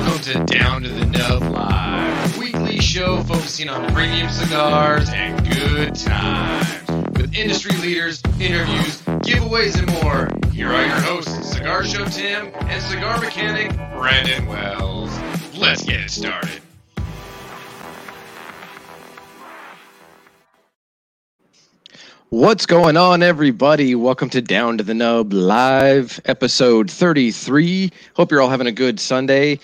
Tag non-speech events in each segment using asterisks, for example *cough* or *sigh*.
Welcome to Down to the Nub Live, weekly show focusing on premium cigars and good times. With industry leaders, interviews, giveaways, and more, here are your hosts, Cigar Show Tim and cigar mechanic Brandon Wells. Let's get it started. What's going on, everybody? Welcome to Down to the Nub Live, episode 33. Hope you're all having a good Sunday.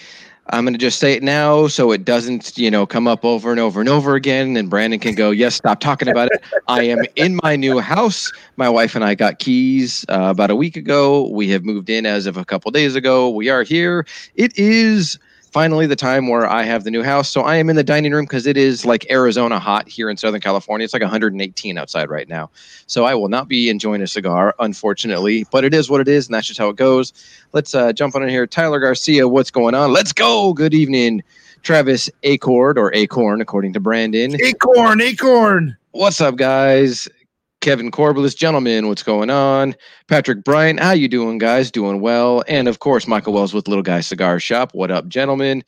I'm going to just say it now so it doesn't, you know, come up over and over and over again. And Brandon can go, Yes, stop talking about it. *laughs* I am in my new house. My wife and I got keys uh, about a week ago. We have moved in as of a couple days ago. We are here. It is finally the time where I have the new house. So I am in the dining room because it is like Arizona hot here in Southern California. It's like 118 outside right now. So I will not be enjoying a cigar, unfortunately, but it is what it is, and that's just how it goes. Let's uh, jump on in here. Tyler Garcia, what's going on? Let's go. Good evening. Travis Acord or Acorn, according to Brandon. Acorn, acorn. What's up, guys? Kevin Corbelis, gentlemen, what's going on? Patrick Bryant, how you doing, guys? Doing well. And of course, Michael Wells with Little Guy Cigar Shop. What up, gentlemen?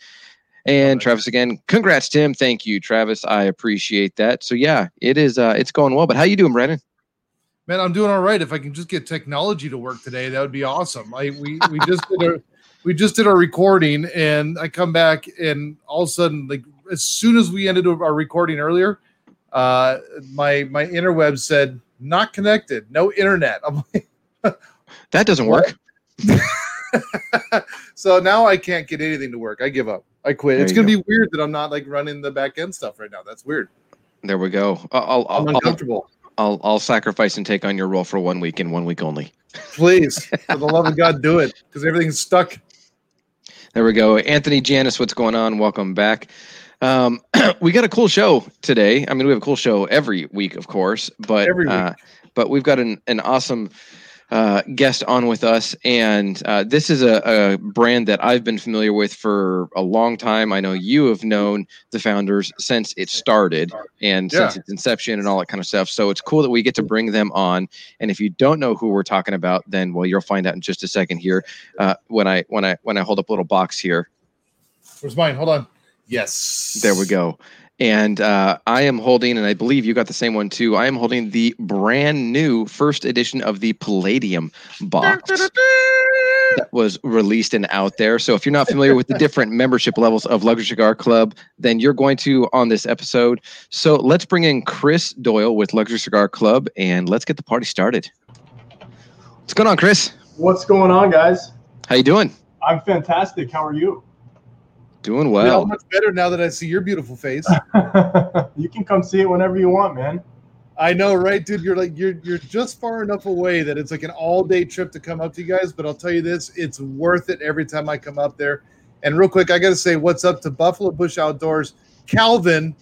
And Travis again. Congrats, Tim. Thank you, Travis. I appreciate that. So yeah, it is. Uh, it's going well. But how you doing, Brennan? Man, I'm doing all right. If I can just get technology to work today, that would be awesome. I we we just did our *laughs* we just did our recording, and I come back, and all of a sudden, like as soon as we ended our recording earlier, uh, my my interweb said not connected, no internet. I'm like, *laughs* That doesn't work. *laughs* so now I can't get anything to work. I give up. I quit. There it's gonna be weird that I'm not like running the back end stuff right now. That's weird. There we go. I'll I'll, I'm uncomfortable. I'll I'll sacrifice and take on your role for one week and one week only. Please, *laughs* for the love of God, do it because everything's stuck. There we go. Anthony Janis, what's going on? Welcome back. Um, *clears throat* we got a cool show today. I mean, we have a cool show every week, of course, but Every week. Uh, but we've got an, an awesome uh, guest on with us, and uh, this is a, a brand that I've been familiar with for a long time. I know you have known the founders since it started and since its inception and all that kind of stuff. So it's cool that we get to bring them on. And if you don't know who we're talking about, then well, you'll find out in just a second here uh, when I when I when I hold up a little box here. Where's mine? Hold on. Yes. There we go. And uh, I am holding, and I believe you got the same one too. I am holding the brand new first edition of the Palladium box that was released and out there. So if you're not familiar with the different membership levels of Luxury Cigar Club, then you're going to on this episode. So let's bring in Chris Doyle with Luxury Cigar Club, and let's get the party started. What's going on, Chris? What's going on, guys? How you doing? I'm fantastic. How are you? Doing Well, well. much better now that I see your beautiful face. *laughs* you can come see it whenever you want, man. I know, right, dude? You're like you're you're just far enough away that it's like an all day trip to come up to you guys. But I'll tell you this, it's worth it every time I come up there. And real quick, I got to say what's up to Buffalo Bush Outdoors, Calvin.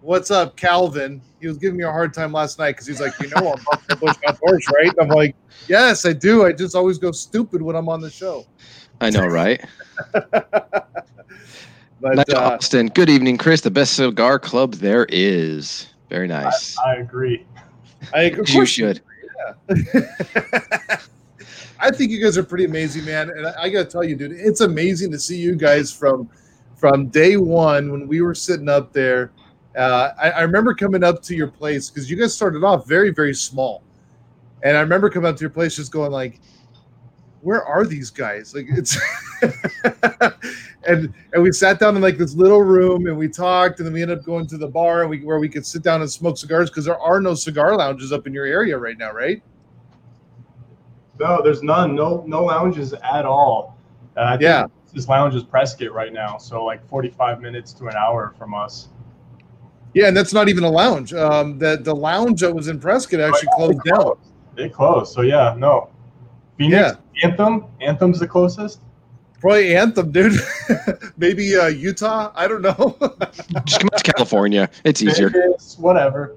What's up, Calvin? He was giving me a hard time last night because he's like, you know, I'm Buffalo Bush Outdoors, right? I'm like, yes, I do. I just always go stupid when I'm on the show. I know, right? *laughs* But uh, Austin. Good evening, Chris. The best cigar club there is. Very nice. I agree. I, *laughs* of you should. *laughs* I think you guys are pretty amazing, man. And I, I got to tell you, dude, it's amazing to see you guys from from day one when we were sitting up there. Uh, I, I remember coming up to your place because you guys started off very, very small, and I remember coming up to your place just going like, "Where are these guys?" Like it's, *laughs* and and we sat down in like this little room and we talked, and then we ended up going to the bar and we where we could sit down and smoke cigars because there are no cigar lounges up in your area right now, right? No, there's none. No, no lounges at all. Uh, Yeah. This lounge is Prescott right now, so like 45 minutes to an hour from us. Yeah, and that's not even a lounge. Um, the the lounge that was in Prescott actually closed down. It closed. So yeah, no. Phoenix Anthem. Anthem's the closest. Probably Anthem, dude. *laughs* Maybe uh, Utah. I don't know. *laughs* Just come to California. It's easier. Vegas, whatever.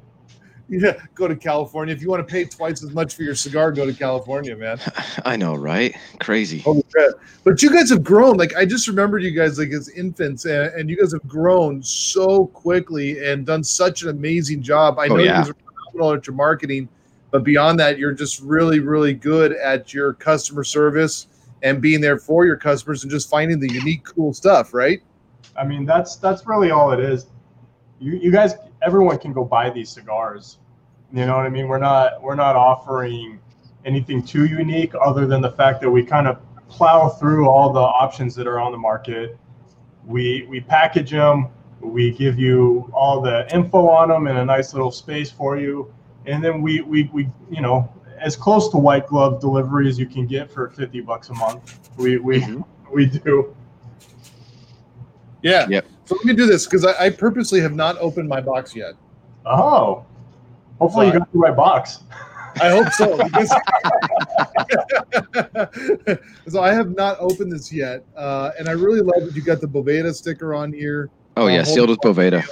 yeah, go to California. If you want to pay twice as much for your cigar, go to California, man. *laughs* I know, right? Crazy. Holy crap. But you guys have grown. Like I just remembered you guys like as infants, and, and you guys have grown so quickly and done such an amazing job. I Oh, know you guys are phenomenal at your marketing, but beyond that, you're just really, really good at your customer service and being there for your customers and just finding the unique, cool stuff, right? I mean, that's that's really all it is. You you guys, everyone can go buy these cigars. You know what I mean? We're not we're not offering anything too unique other than the fact that we kind of plow through all the options that are on the market. We we package them. We give you all the info on them in a nice little space for you, and then we we, we you know as close to white glove delivery as you can get for fifty bucks a month. We we Mhm. *laughs* we do. Yeah. Yep. So let me do this because I, I purposely have not opened my box yet. Oh, hopefully you got the right box. *laughs* I hope so. because- *laughs* so I have not opened this yet, uh, and I really love that you got the Boveda sticker on here, Oh yeah, Uh, sealed with Boveda.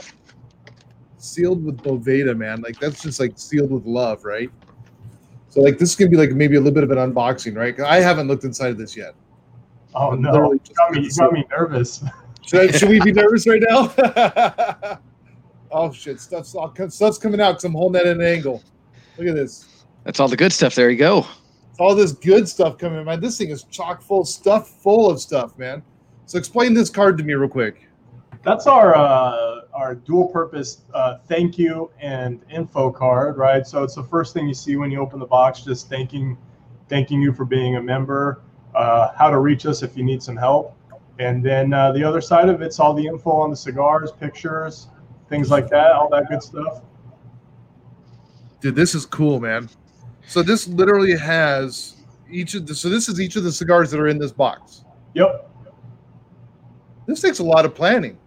Sealed with Boveda, man. Like that's just like sealed with love, right? So like this is gonna be like maybe a little bit of an unboxing, right? I haven't looked inside of this yet. Oh I'm no, literally you got me, you got me nervous. Should, I, should we be *laughs* nervous right now? *laughs* oh shit, stuff's all, stuff's coming out because I'm holding that at an angle. Look at this. That's all the good stuff. There you go. all this good stuff coming in, man. This thing is chock full, stuff full of stuff, man. So explain this card to me real quick. That's our uh, our dual purpose uh, thank you and info card, right? So it's the first thing you see when you open the box, just thanking thanking you for being a member, uh, how to reach us if you need some help, and then uh, the other side of it's all the info on the cigars, pictures, things like that, all that good stuff. Dude, this is cool, man. So this literally has each of the so this is each of the cigars that are in this box. Yep. This takes a lot of planning.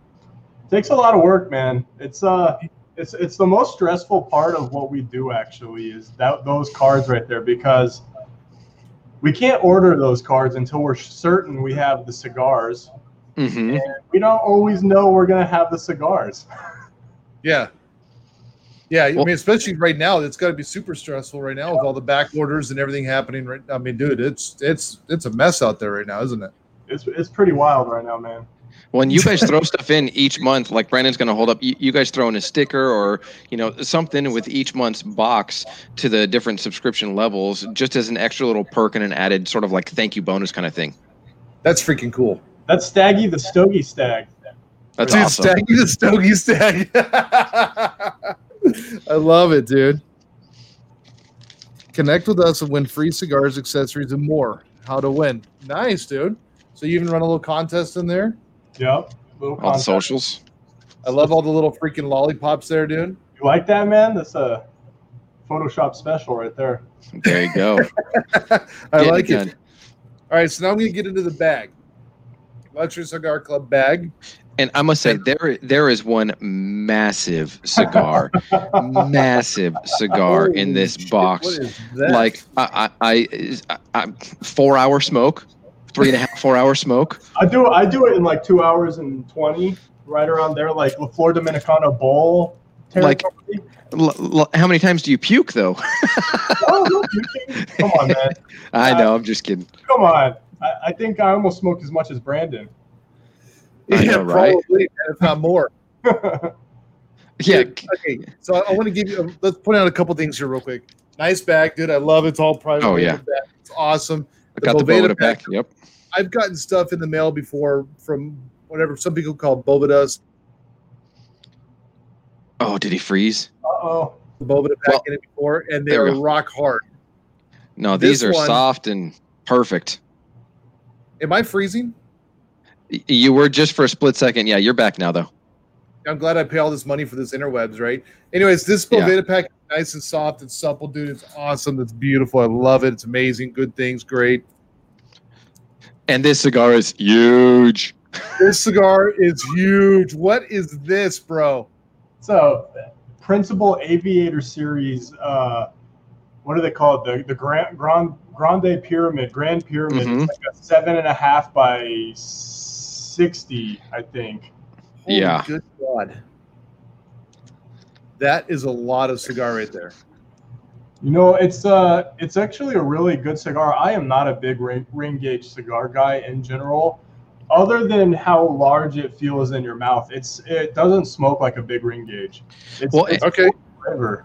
Takes a lot of work man it's uh it's it's the most stressful part of what we do actually is that those cards right there because we can't order those cards until we're certain we have the cigars hmm and we don't always know we're going to have the cigars *laughs* Yeah. Yeah, I mean, especially right now, it's got to be super stressful right now with all the back orders and everything happening. Right, I mean, dude, it's it's it's a mess out there right now, isn't it? it's, it's pretty wild right now man When you guys *laughs* throw stuff in each month, like Brandon's going to hold up, you, you guys throw in a sticker or you know something with each month's box to the different subscription levels, just as an extra little perk and an added sort of like thank you bonus kind of thing. That's freaking cool. that's staggy the stogie stag That's dude, awesome. Staggy the Stogie Stag. *laughs* I love it, dude. Connect with us and win free cigars, accessories, and more. How to win. Nice, dude. So you even run a little contest in there? Yep little All the socials. I love all the little freaking lollipops there, dude. you like that man that's a photoshop special right there There you go. *laughs* I Getting like it. done. All right, so now I'm going to get into the bag. Luxury Cigar Club bag. And I must say, there there is one massive cigar, *laughs* massive cigar in this shit, box. What is that? Like I, I, I, I, four hour smoke, three and a half, four hour smoke. I do I do it in like two hours and twenty, right around there, like La Flor Dominicana bowl. Like- L- l- how many times do you puke though? Oh, *laughs* no, you come on, man, *laughs* I know, I'm just kidding. come on. I, I think I almost smoked as much as Brandon. I yeah, know, right? probably, if not more. *laughs* Yeah, Okay, so I, want to give you. Um, let's point out a couple things here real quick. Nice bag, dude. I love it. It's all private. Oh, yeah. bag. it's awesome. I got the Boveda Boveda pack. Yep. I've gotten stuff in the mail before from whatever some people call Boveda, Oh, did he freeze? Uh oh. Boveda pack Well, in it before, and they there we are rock hard. No, This these are one- soft and perfect. Am I freezing? You were just for a split second. Yeah, you're back now though. I'm glad I pay all this money for this interwebs, right? Anyways, this Yeah. Pack is nice and soft and supple, dude. It's awesome. It's beautiful. I love it. It's amazing. Good things, great. And this cigar is huge. This cigar is huge. What is this, bro? So, Principle Aviator Series. Uh, what do they call it? The the Grand Grand Grande Pyramid, Grand Pyramid. Mhm. It's like a seven and a half by sixty, I think. Holy Yeah. Good God. That is a lot of cigar right there. You know, it's uh, it's actually a really good cigar. I am not a big ring, ring gauge cigar guy in general. Other than how large it feels in your mouth, it's it doesn't smoke like a big ring gauge. It's, Well, it's Okay. flavor.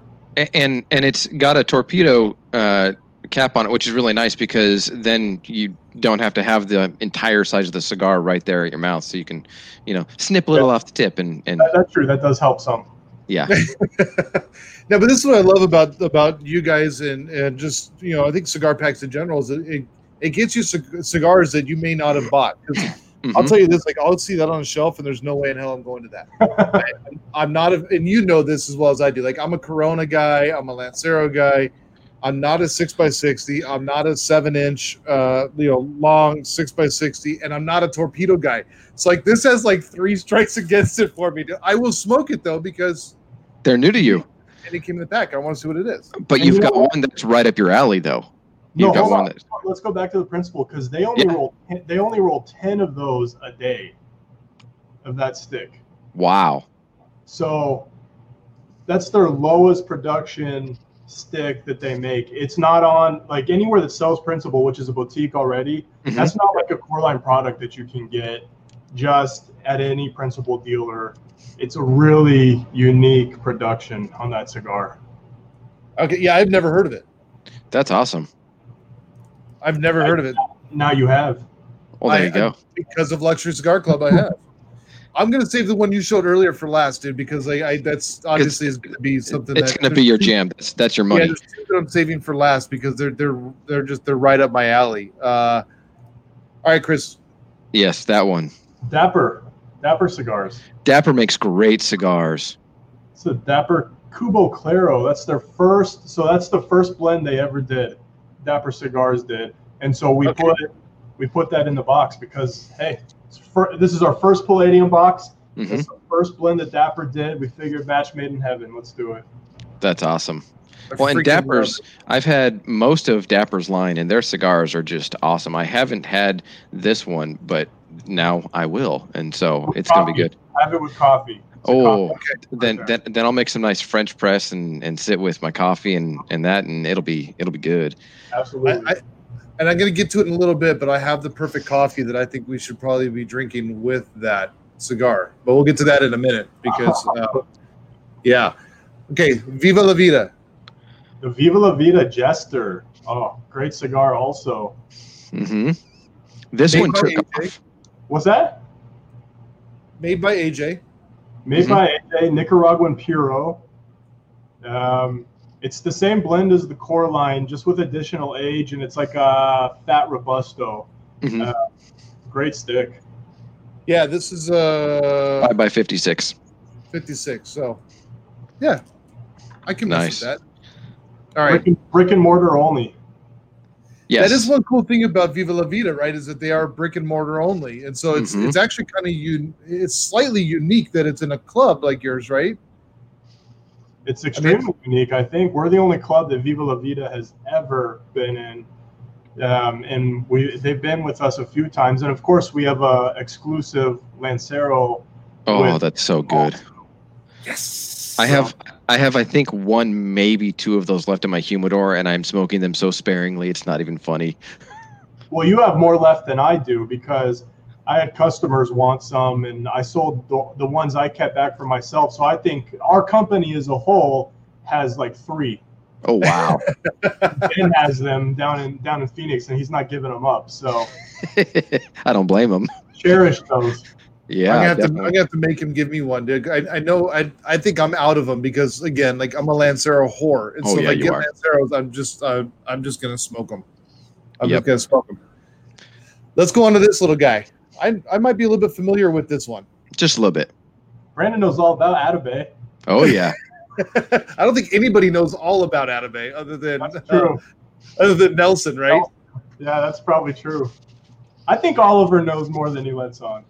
And and it's got a torpedo uh, cap on it, which is really nice because then you don't have to have the entire size of the cigar right there at your mouth, so you can, you know, snip a little off the tip and and That, that's true. That does help some. Yeah, *laughs* no, but this is what I love about about you guys and and just you know I think cigar packs in general is that it it gets you cig- cigars that you may not have bought. 'Cause I'll tell you this: like I'll see that on a shelf, and there's no way in hell I'm going to that. I, *laughs* I'm not, a, and you know this as well as I do. Like I'm a Corona guy, I'm a Lancero guy. I'm not a six by sixty. I'm not a seven inch, uh, you know, long six by sixty, and I'm not a torpedo guy. So like this has like three strikes *laughs* against it for me. I will smoke it though because they're new to you, and it came in the pack. I want to see what it is. but And you've you got what? one that's right up your alley, though. No, You've got hold one on. that Let's go back to the principle because they only Yeah. roll they only roll ten of those a day of that stick. wow, So that's their lowest production stick that they make. It's not on like anywhere that sells Principle, which is a boutique already. Mhm. That's not like a core line product that you can get just at any Principle dealer. It's a really unique production on that cigar. Okay, yeah, I've never heard of it. that's awesome. I've never heard of it. Now you have. Well, there I- you go. because of Luxury Cigar Club. I have. I'm gonna save the one you showed earlier for last, dude, because I, I that's obviously is gonna be something. it's that, going to be your jam. That's that's your money. there's two that I'm saving for last because they're they're they're just they're right up my alley. Uh, all right, Chris. yes, that one. Dapper. Dapper cigars. Dapper makes great cigars. It's a Dapper Cubo Claro. That's their first. So that's the first blend they ever did. Dapper Cigars did, and so we Okay. put we put that in the box because hey, it's fir- this is our first Palladium box. hmm It's the first blend that Dapper did. We figured match made in heaven. Let's do it. That's awesome. I Well, and freaking love Dapper's, I've had most of Dapper's line, and their cigars are just awesome. I haven't had this one, but now I will, and so it's gonna be good. Have it with coffee. It's Oh, coffee. then there. then then I'll make some nice French press and and sit with my coffee and and that, and it'll be it'll be good. absolutely. I, I, and I'm gonna get to it in a little bit, but I have the perfect coffee that I think we should probably be drinking with that cigar. But we'll get to that in a minute because, uh, yeah. Okay, Viva la Vida. the Viva La Vida Jester. Oh, great cigar. Also, hmm This Made one took AJ. off. What's that? Made by AJ. Made Mhm. by AJ Nicaraguan Puro. Um, it's the same blend as the core line, just with additional age, and it's like a fat robusto. Mhm. Uh, Great stick. Yeah, this is uh Five by fifty six. 56. So, yeah, I can Nice. mess with that. All right. Brick and, brick and mortar only. Yes. That is one cool thing about Viva La Vida, right? Is that they are brick and mortar only, and so it's Mhm. it's actually kind of un- it's slightly unique that it's in a club like yours, right? It's extremely unique. I think we're the only club that Viva La Vida has ever been in. Um, and we they've been with us a few times, and of course we have a exclusive Lancero. Oh, that's so good. Yes. I have I have I think one maybe two of those left in my humidor and I'm smoking them so sparingly it's not even funny. *laughs* Well, you have more left than I do because I had customers want some, and I sold the, the ones I kept back for myself. So I think our company as a whole has like three. Oh wow. *laughs* Ben has them down in down in Phoenix, and he's not giving them up. So *laughs* I don't blame him. cherish those. Yeah. I'm gonna, have to, I'm gonna have to make him give me one, dude. I, I know I I think I'm out of them because again, like I'm a Lancero whore, and Oh, so if yeah, I get are. Lanceros, I'm just uh, I'm just gonna smoke them. I'm Yep. just gonna smoke them. Let's go on to this little guy. I I might be a little bit familiar with this one. Just a little bit. Brandon knows all about Atabey. Oh yeah. *laughs* *laughs* I don't think anybody knows all about Atabey other than That's true. other than Nelson, right? Yeah, that's probably true. I think Oliver knows more than he lets on.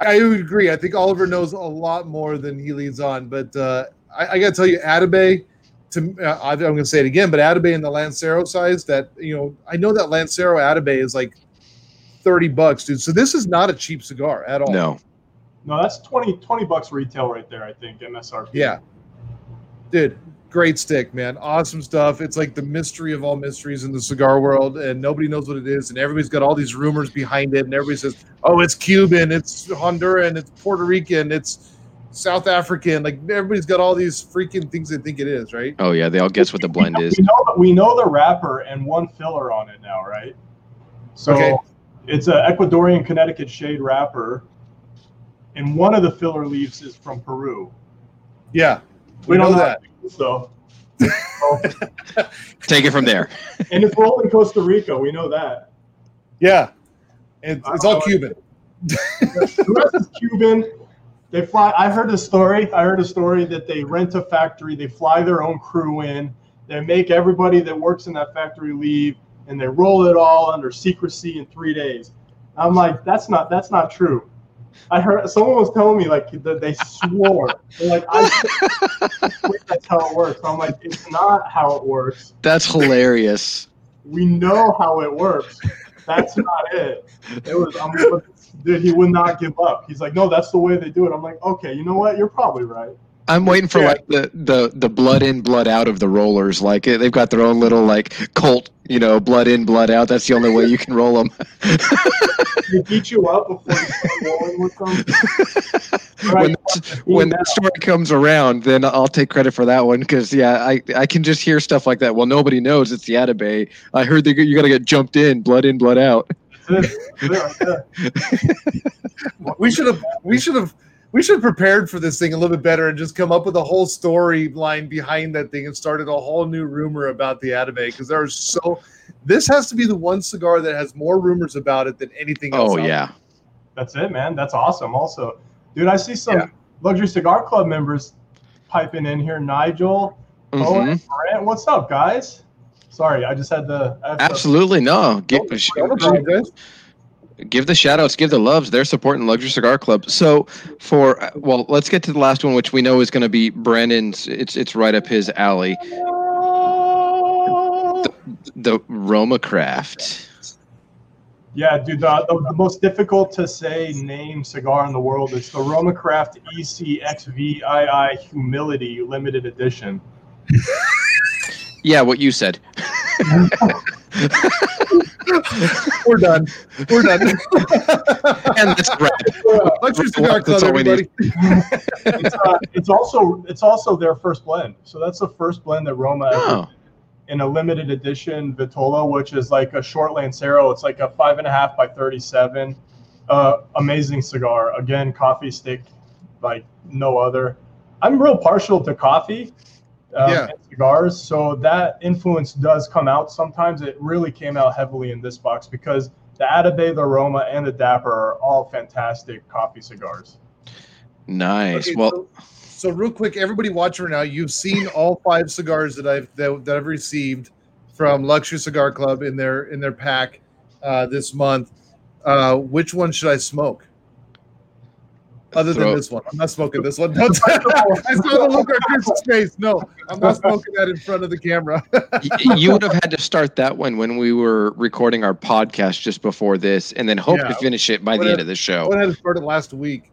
I would agree. I think Oliver knows a lot more than he leads on. But uh, I, I got to tell you, Atabey, to uh, I'm going to say it again, but Atabey in the Lancero size, that you know, I know that Lancero Atabey is like thirty bucks, dude. So this is not a cheap cigar at all. No. No, that's 20, 20 bucks retail right there. I think MSRP. Yeah, dude, great stick, man. Awesome stuff. It's like the mystery of all mysteries in the cigar world, and nobody knows what it is, and everybody's got all these rumors behind it, and everybody says, "Oh, it's Cuban, it's Honduran, it's Puerto Rican, it's South African. Like everybody's got all these freaking things they think it is, right? Oh yeah, they all guess what the blend is. We know, we know the wrapper and one filler on it now, right? So Okay. it's an Ecuadorian Connecticut shade wrapper, and one of the filler leaves is from Peru. Yeah, We, we, don't know know that. So, *laughs* Take it from there. *laughs* and it's rolled in Costa Rica. We know that. Yeah, it's, it's all know. Cuban. *laughs* The rest is Cuban. They fly. I heard a story. I heard a story that they rent a factory. They fly their own crew in. They make everybody that works in that factory leave, and they roll it all under secrecy in three days. I'm like, that's not that's not true. I heard someone was telling me like that they swore. They're like, I *laughs* that's how it works. I'm like, it's not how it works. That's hilarious. We know how it works. That's not it. It was, I'm, dude, he would not give up. He's like, no, that's the way they do it. I'm like, okay, you know what? You're probably right. I'm waiting for Yeah. like the, the the blood in, blood out of the rollers. Like eh, they've got their own little like cult, you know, blood in, blood out. That's the only way you can roll them. They beat you up before you start rolling with them. *laughs* when Right. that's- when that story comes around, then I'll take credit for that one because yeah, I I can just hear stuff like that. Well, nobody knows it's the Atabey. I heard that you got to get jumped in, blood in, blood out. That's it. That's it right *laughs* there. We should have. We should have. We should have prepared for this thing a little bit better and just come up with a whole storyline behind that thing and started a whole new rumor about the anime because there's so. This has to be the one cigar that has more rumors about it than anything else. Oh out yeah, That's it, man. That's awesome. Also, dude, I see some Yeah. luxury cigar club members piping in here. Nigel, Mhm. Owen, Brant, what's up, guys? Sorry, I just had the I have to- absolutely no. Give there. Give the shout outs, give the loves. They're supporting Luxury Cigar Club. So for well, let's get to the last one, which we know is going to be Brandon's. It's it's right up his alley. The Roma Craft. Yeah, dude, the, the, the most difficult to say name cigar in the world is the Roma Craft ECXVII Humility Limited Edition. *laughs* Yeah, what you said. *laughs* *laughs* We're done. We're done. *laughs* And that's right. Luxury Cigar Club, That's all we need. everybody. *laughs* It's, uh, it's also it's also their first blend. So that's the first blend that Roma ever Oh, in a limited edition Vitola, which is like a short Lancero. It's like a five and a half by 37. Uh, amazing cigar. Again, coffee stick like no other. I'm real partial to coffee um, Yeah. and cigars, so that influence does come out sometimes. It really came out heavily in this box because the Atabey, the Aroma, and the Dapper are all fantastic coffee cigars. nice. Okay, well, so, so real quick, everybody watching right now, you've seen all five cigars that I've that, that I've received from Luxury Cigar Club in their in their pack uh, this month. Uh, which one should I smoke? Other Throw- than this one, I'm not smoking this one. *laughs* Don't I saw the look on Chris's face. No, I'm not smoking that in front of the camera. *laughs* you would have had to start that one when we were recording our podcast just before this, and then hope to finish it by the end of the show. and started last week.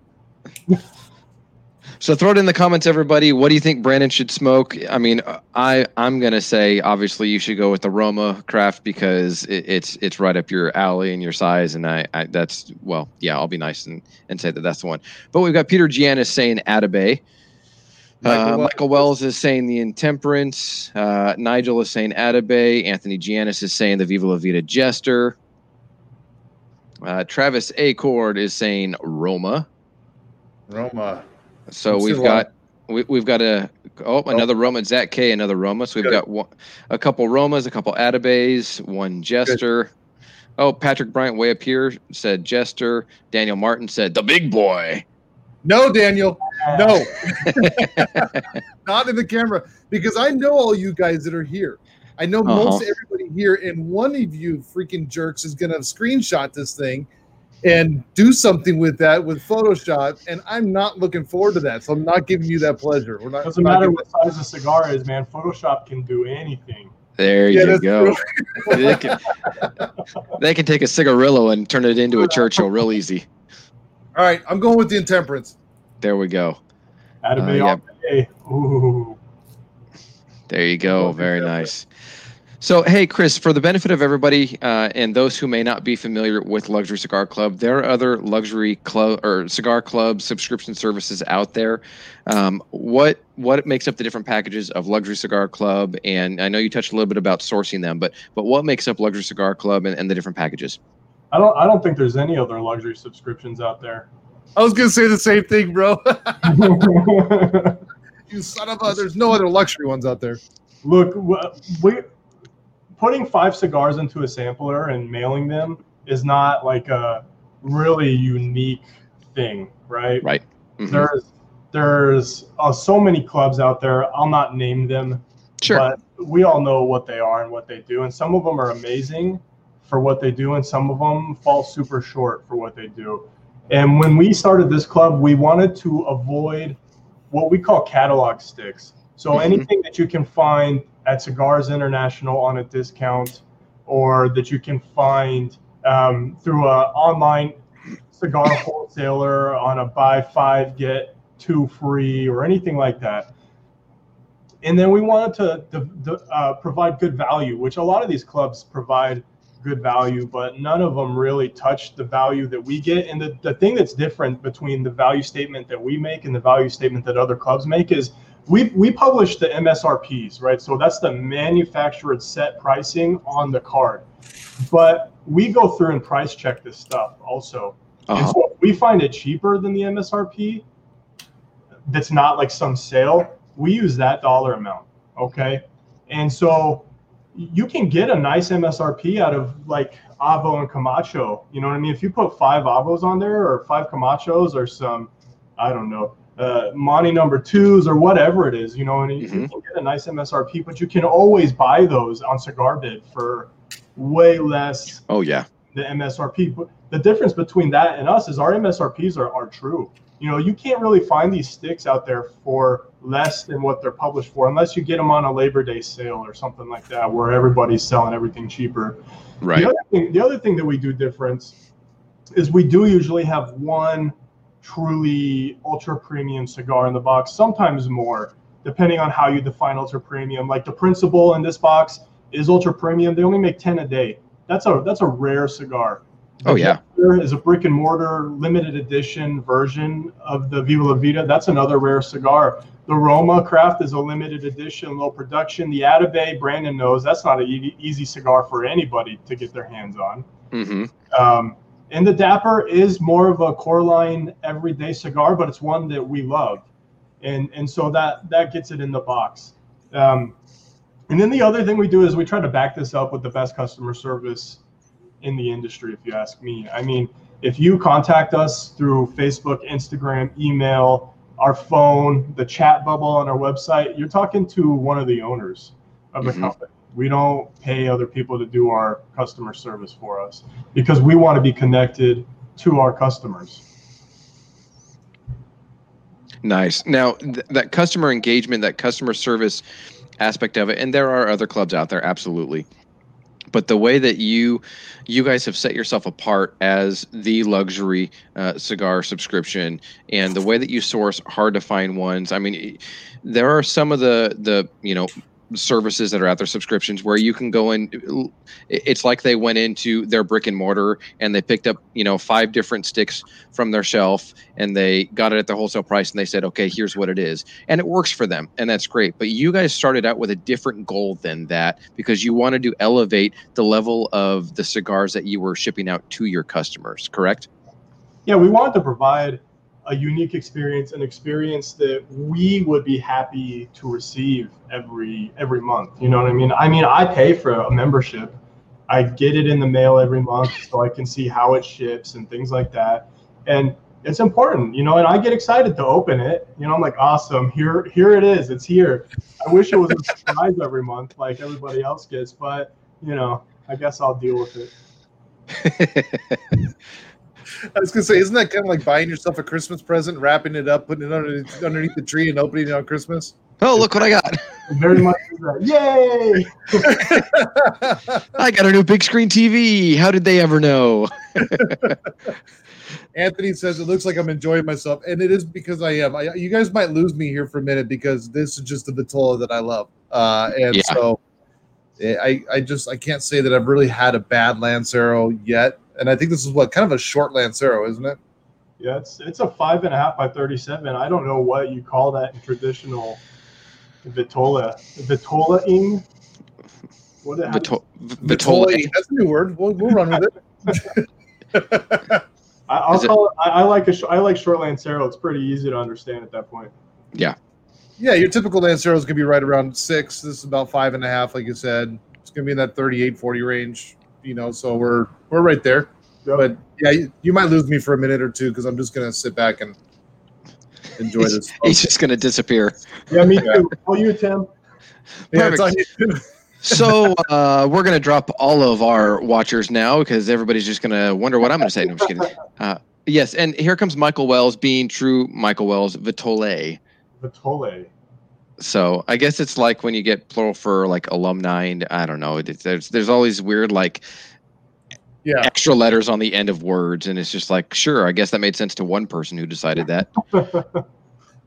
So throw it in the comments, everybody. What do you think Brandon should smoke? I mean, I I'm gonna say obviously you should go with the Roma Craft because it, it's it's right up your alley and your size, and I, I that's well, yeah, I'll be nice and, and say that that's the one. But we've got Peter Giannis saying Atabey. Michael Uh, Wells. Michael Wells is saying the Intemperance. Uh, Nigel is saying Atabey. Anthony Giannis is saying the Viva La Vida Jester. Uh, Travis Acord is saying Roma. Roma. So we've got we, we've got a oh another Roma Zach K another Roma. So we've Good. got one, a couple Romas, a couple Atabeys, one Jester. Oh, Patrick Bryant way up here said Jester. Daniel Martin said the big boy. No, Daniel. No, *laughs* *laughs* not in the camera because I know all you guys that are here. I know most Uh-huh. everybody here, and one of you freaking jerks is going to screenshot this thing and do something with that with Photoshop, and I'm not looking forward to that. So I'm not giving you that pleasure. We're not. Doesn't not matter what size the cigar is, man. Photoshop can do anything. There Yeah, you go. *laughs* they, can, they can take a cigarillo and turn it into a Churchill real easy. All right, I'm going with the intemperance. There we go. Atabey Uh, all day. Ooh. There you go. Very nice. So, hey, Chris, for the benefit of everybody uh, and those who may not be familiar with Luxury Cigar Club, there are other luxury club or cigar club subscription services out there. Um, what what makes up the different packages of Luxury Cigar Club? And I know you touched a little bit about sourcing them, but but what makes up Luxury Cigar Club and, and the different packages? I don't I don't think there's any other luxury subscriptions out there. I was gonna say the same thing, bro. *laughs* *laughs* you son of a! There's no other luxury ones out there. Look, we putting five cigars into a sampler and mailing them is not like a really unique thing, right? Right. Mm-hmm. There's there's uh, so many clubs out there. I'll not name them, sure. but we all know what they are and what they do, and some of them are amazing for what they do, and some of them fall super short for what they do. And when we started this club, we wanted to avoid what we call catalog sticks. So mm-hmm. anything that you can find at Cigars International on a discount, or that you can find um, through an online cigar wholesaler on a buy five get two free or anything like that. And then we wanted to, to, to uh, provide good value, which a lot of these clubs provide good value, but none of them really touch the value that we get. And the, the thing that's different between the value statement that we make and the value statement that other clubs make is we we publish the MSRPs, right? So that's the manufactured set pricing on the card. But we go through and price check this stuff also. Uh-huh. And so if we find it cheaper than the MSRP, that's not like some sale, we use that dollar amount. Okay. And so you can get a nice MSRP out of like Avo and Camacho. You know what I mean? If you put five Avos on there or five Camachos or some, I don't know, uh, Monty number twos or whatever it is, you know, and mm-hmm. you can get a nice MSRP, but you can always buy those on Cigar Bid for way less. Oh yeah, the MSRP. But the difference between that and us is our MSRPs are, are true. You know, you can't really find these sticks out there for less than what they're published for, unless you get them on a Labor Day sale or something like that, where everybody's selling everything cheaper. Right. The other thing, the other thing that we do different is we do usually have one truly ultra premium cigar in the box, sometimes more, depending on how you define ultra premium. Like the principle in this box is ultra premium. They only make 10 a day. That's a that's a rare cigar. The oh yeah. Is a brick and mortar limited edition version of the Viva La Vida. That's another rare cigar. The Roma Craft is a limited edition, low production. The Atabey, Brandon knows that's not an easy cigar for anybody to get their hands on. Mm-hmm. Um, and the Dapper is more of a core line everyday cigar, but it's one that we love, and and so that that gets it in the box. Um, and then the other thing we do is we try to back this up with the best customer service in the industry. If you ask me, I mean, if you contact us through Facebook, Instagram, email, our phone, the chat bubble on our website, you're talking to one of the owners of the mm-hmm. company. We don't pay other people to do our customer service for us because we want to be connected to our customers. Nice. Now, th- that customer engagement, that customer service aspect of it, and there are other clubs out there, absolutely. But the way that you you guys have set yourself apart as the luxury uh, cigar subscription, and the way that you source hard to find ones, I mean, there are some of the the you know services that are out there subscriptions where you can go in it's like they went into their brick and mortar and they picked up you know five different sticks from their shelf and they got it at the wholesale price and they said okay here's what it is. And it works for them and that's great. But you guys started out with a different goal than that because you wanted to elevate the level of the cigars that you were shipping out to your customers correct? Yeah we wanted to provide a unique experience, an experience that we would be happy to receive every every month. You know what I mean? I mean, I pay for a membership. I get it in the mail every month so I can see how it ships and things like that. And it's important, you know, and I get excited to open it. You know, I'm like, awesome, here here it is. It's here. I wish it was a surprise every month like everybody else gets, but you know, I guess I'll deal with it. *laughs* I was gonna say, isn't that kind of like buying yourself a Christmas present, wrapping it up, putting it underneath, underneath the tree, and opening it on Christmas? Oh, look what I got! Very much. Yay! *laughs* I got a new big screen TV. How did they ever know? *laughs* Anthony says it looks like I'm enjoying myself, and it is because I am. I, you guys might lose me here for a minute because this is just the Vitola that I love, uh, and yeah. so I I just I can't say that I've really had a bad Lancero yet, and I think this is what kind of a short Lancero, isn't it? Yeah, it's it's a five and a half by thirty-seven. I don't know what you call that in traditional Vitola. Vitola-ing? What how Vito- Vitola, That's a new word. We'll, we'll run with it. *laughs* *laughs* I, I'll Is it- call it. I, I like a sh- I like short Lancero. It's pretty easy to understand at that point. Yeah. Yeah, your typical Lancero is gonna be right around six. This is about five and a half, like you said. It's gonna be in that 38, 40 range. You know, so we're we're right there. Yep. But yeah, you, you might lose me for a minute or two because I'm just gonna sit back and enjoy this. He's just going to disappear. yeah, me too. Oh, you Tim? yeah, it's on perfect. you. So uh, we're going to drop all of our watchers now because everybody's just going to wonder what I'm going to say. No, I'm just kidding. *laughs* Uh, yes, and here comes Michael Wells being true Michael Wells Vitole. Vitole. So I guess it's like when you get plural for like alumni, and I don't know. There's there's all these weird like yeah. extra letters on the end of words, and it's just like sure, I guess that made sense to one person who decided that. *laughs*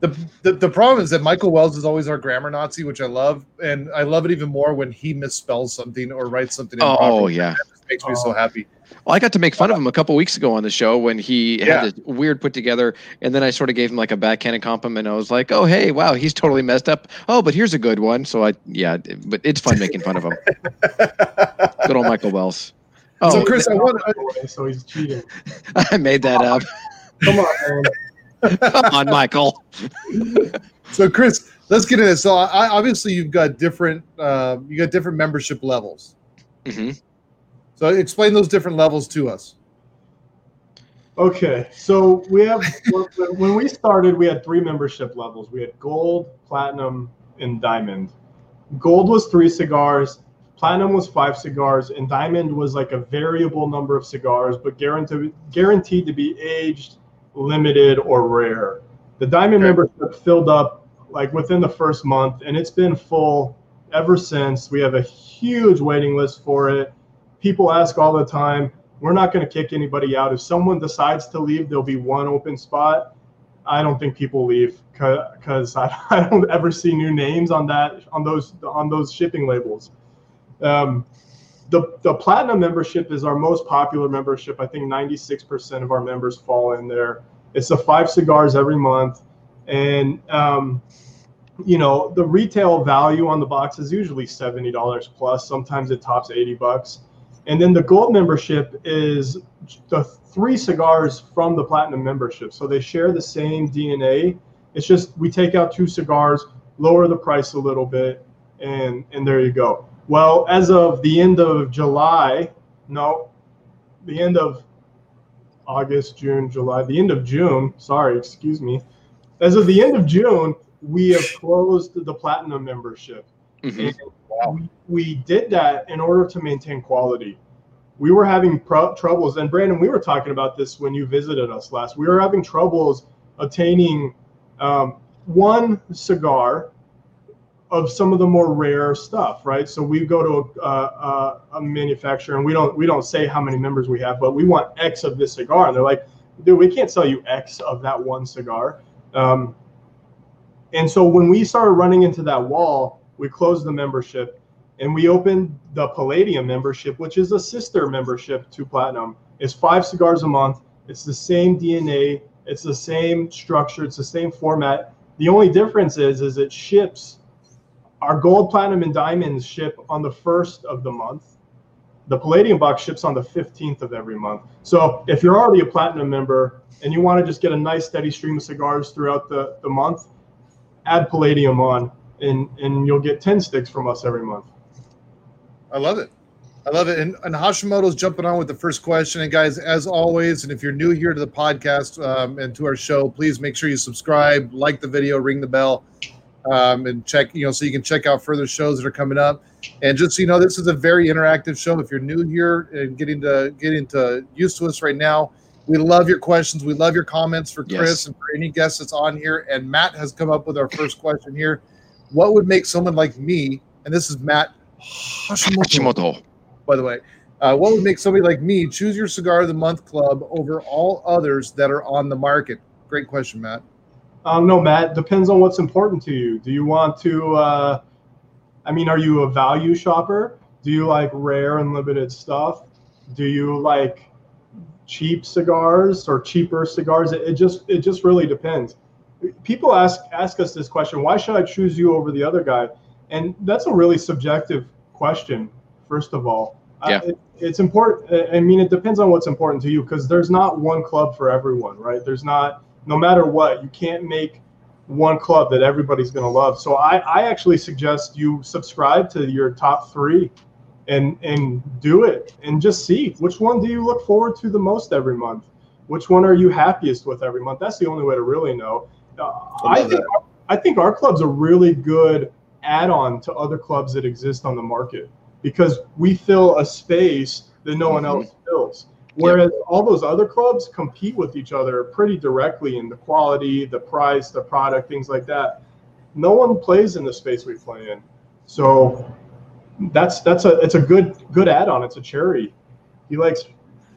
The, the the problem is that Michael Wells is always our grammar Nazi, which I love, and I love it even more when he misspells something or writes something. Oh, improperly. yeah. Just makes me so oh. happy. Well, I got to make fun of him a couple weeks ago on the show when he Yeah. had this weird put together, and then I sort of gave him like a backhanded compliment. I was like, "Oh, hey, wow, he's totally messed up." Oh, but here's a good one. So I, yeah, but it's fun making fun of him. *laughs* Good old Michael Wells. Oh, So, Chris, I want so he's cheating. *laughs* I made that up. Come on, man. *laughs* Come on, Michael. so Chris, let's get into this. So, I, obviously, you've got different uh, you got different membership levels. hmm So, explain those different levels to us. Okay, so we have *laughs* when we started, we had three membership levels. We had gold, platinum, and diamond. Gold was three cigars, platinum was five cigars, and diamond was like a variable number of cigars, but guaranteed guaranteed to be aged, limited, or rare. The diamond Okay. membership filled up like within the first month, and it's been full ever since. We have a huge waiting list for it. People ask all the time, we're not going to kick anybody out. If someone decides to leave, there'll be one open spot. I don't think people leave because I, *laughs* I don't ever see new names on that on those on those shipping labels. Um, the the platinum membership is our most popular membership. I think 96% of our members fall in there. It's a five cigars every month, and um, you know the retail value on the box is usually seventy dollars plus. Sometimes it tops eighty bucks. And then the gold membership is the three cigars from the platinum membership. So they share the same DNA. It's just we take out two cigars, lower the price a little bit, and and there you go. Well, as of the end of July, no, the end of August, June, July, the end of June, sorry, excuse me. As of the end of June, we have closed the platinum membership. Hmm And we, we did that in order to maintain quality. We were having pro- troubles, and Brandon, we were talking about this when you visited us last. We were having troubles attaining um, one cigar of some of the more rare stuff, right? So we go to a, a, a manufacturer, and we don't we don't say how many members we have, but we want X of this cigar, and they're like, "Dude, we can't sell you X of that one cigar." Um, and so when we started running into that wall, we closed the membership and we opened the Palladium membership, which is a sister membership to Platinum. It's five cigars a month. It's the same DNA. It's the same structure. It's the same format. The only difference is, is it ships. Our gold, platinum, and diamonds ship on the first of the month. The Palladium box ships on the 15th of every month. So if you're already a platinum member and you want to just get a nice steady stream of cigars throughout the, the month, add Palladium on and, and you'll get 10 sticks from us every month. I love it. I love it. And, and Hashimoto's jumping on with the first question. And guys, as always, and if you're new here to the podcast um, and to our show, please make sure you subscribe, like the video, ring the bell, um, and check, you know, so you can check out further shows that are coming up. And just so you know, this is a very interactive show. If you're new here and getting to getting to used to us right now, we love your questions. We love your comments for Chris Yes. and for any guest that's on here. And Matt has come up with our first question here. What would make someone like me, and this is Matt Hashimoto, Hashimoto. by the way, uh, what would make somebody like me choose your cigar of the month club over all others that are on the market? Great question, Matt. Um, no, Matt, depends on what's important to you. Do you want to, uh, I mean, are you a value shopper? Do you like rare and limited stuff? Do you like cheap cigars or cheaper cigars? It, it just it just really depends. People ask ask us this question: Why should I choose you over the other guy? And that's a really subjective question. First of all, Yeah. Uh, it, it's important. I mean, it depends on what's important to you because there's not one club for everyone, right? There's not. No matter what, you can't make one club that everybody's going to love. So I, I actually suggest you subscribe to your top three and and do it and just see which one do you look forward to the most every month which one are you happiest with every month that's the only way to really know i think i think our club's a really good add-on to other clubs that exist on the market because we fill a space that no one Mhm. else fills whereas all those other clubs compete with each other pretty directly in the quality the price the product things like that no one plays in the space we play in so that's that's a it's a good good add-on. It's a cherry. He likes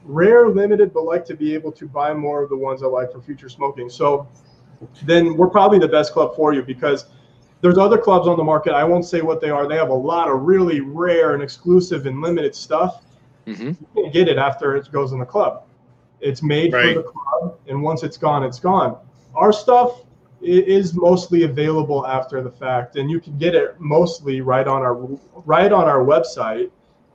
rare, limited, but like to be able to buy more of the ones I like for future smoking. So then we're probably the best club for you because there's other clubs on the market. I won't say what they are. They have a lot of really rare and exclusive and limited stuff. hmm You can't get it after it goes in the club. It's made Right. for the club, and once it's gone, it's gone. Our stuff is mostly available after the fact, and you can get it mostly right on our right on our website.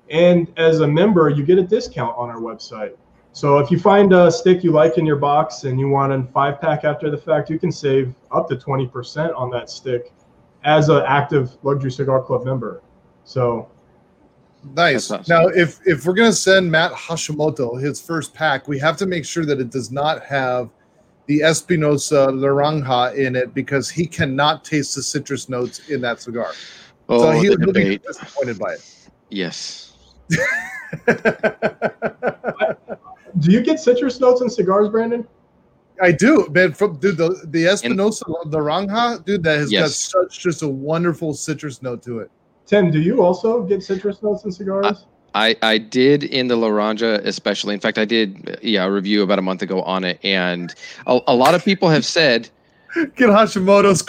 And as a member, you get a discount on our website. So if you find a stick you like in your box and you want a five pack after the fact, you can save up to twenty percent on that stick as an active luxury cigar club member. So Nice. Awesome. Now, if if we're gonna send Matt Hashimoto his first pack, we have to make sure that it does not have the Espinosa Laranja in it because he cannot taste the citrus notes in that cigar. Oh, so he the will be disappointed by it. Yes. *laughs* it. Do you get citrus notes in cigars, Brandon? I do, man. From dude, the the Espinosa Laranja, dude, that has got such just a wonderful citrus note to it. Tim, do you also get citrus notes in cigars? I, I did in the Laranja, especially. In fact, I did yeah a review about a month ago on it, and a, a lot of people have said, *laughs* Get Hashimoto's.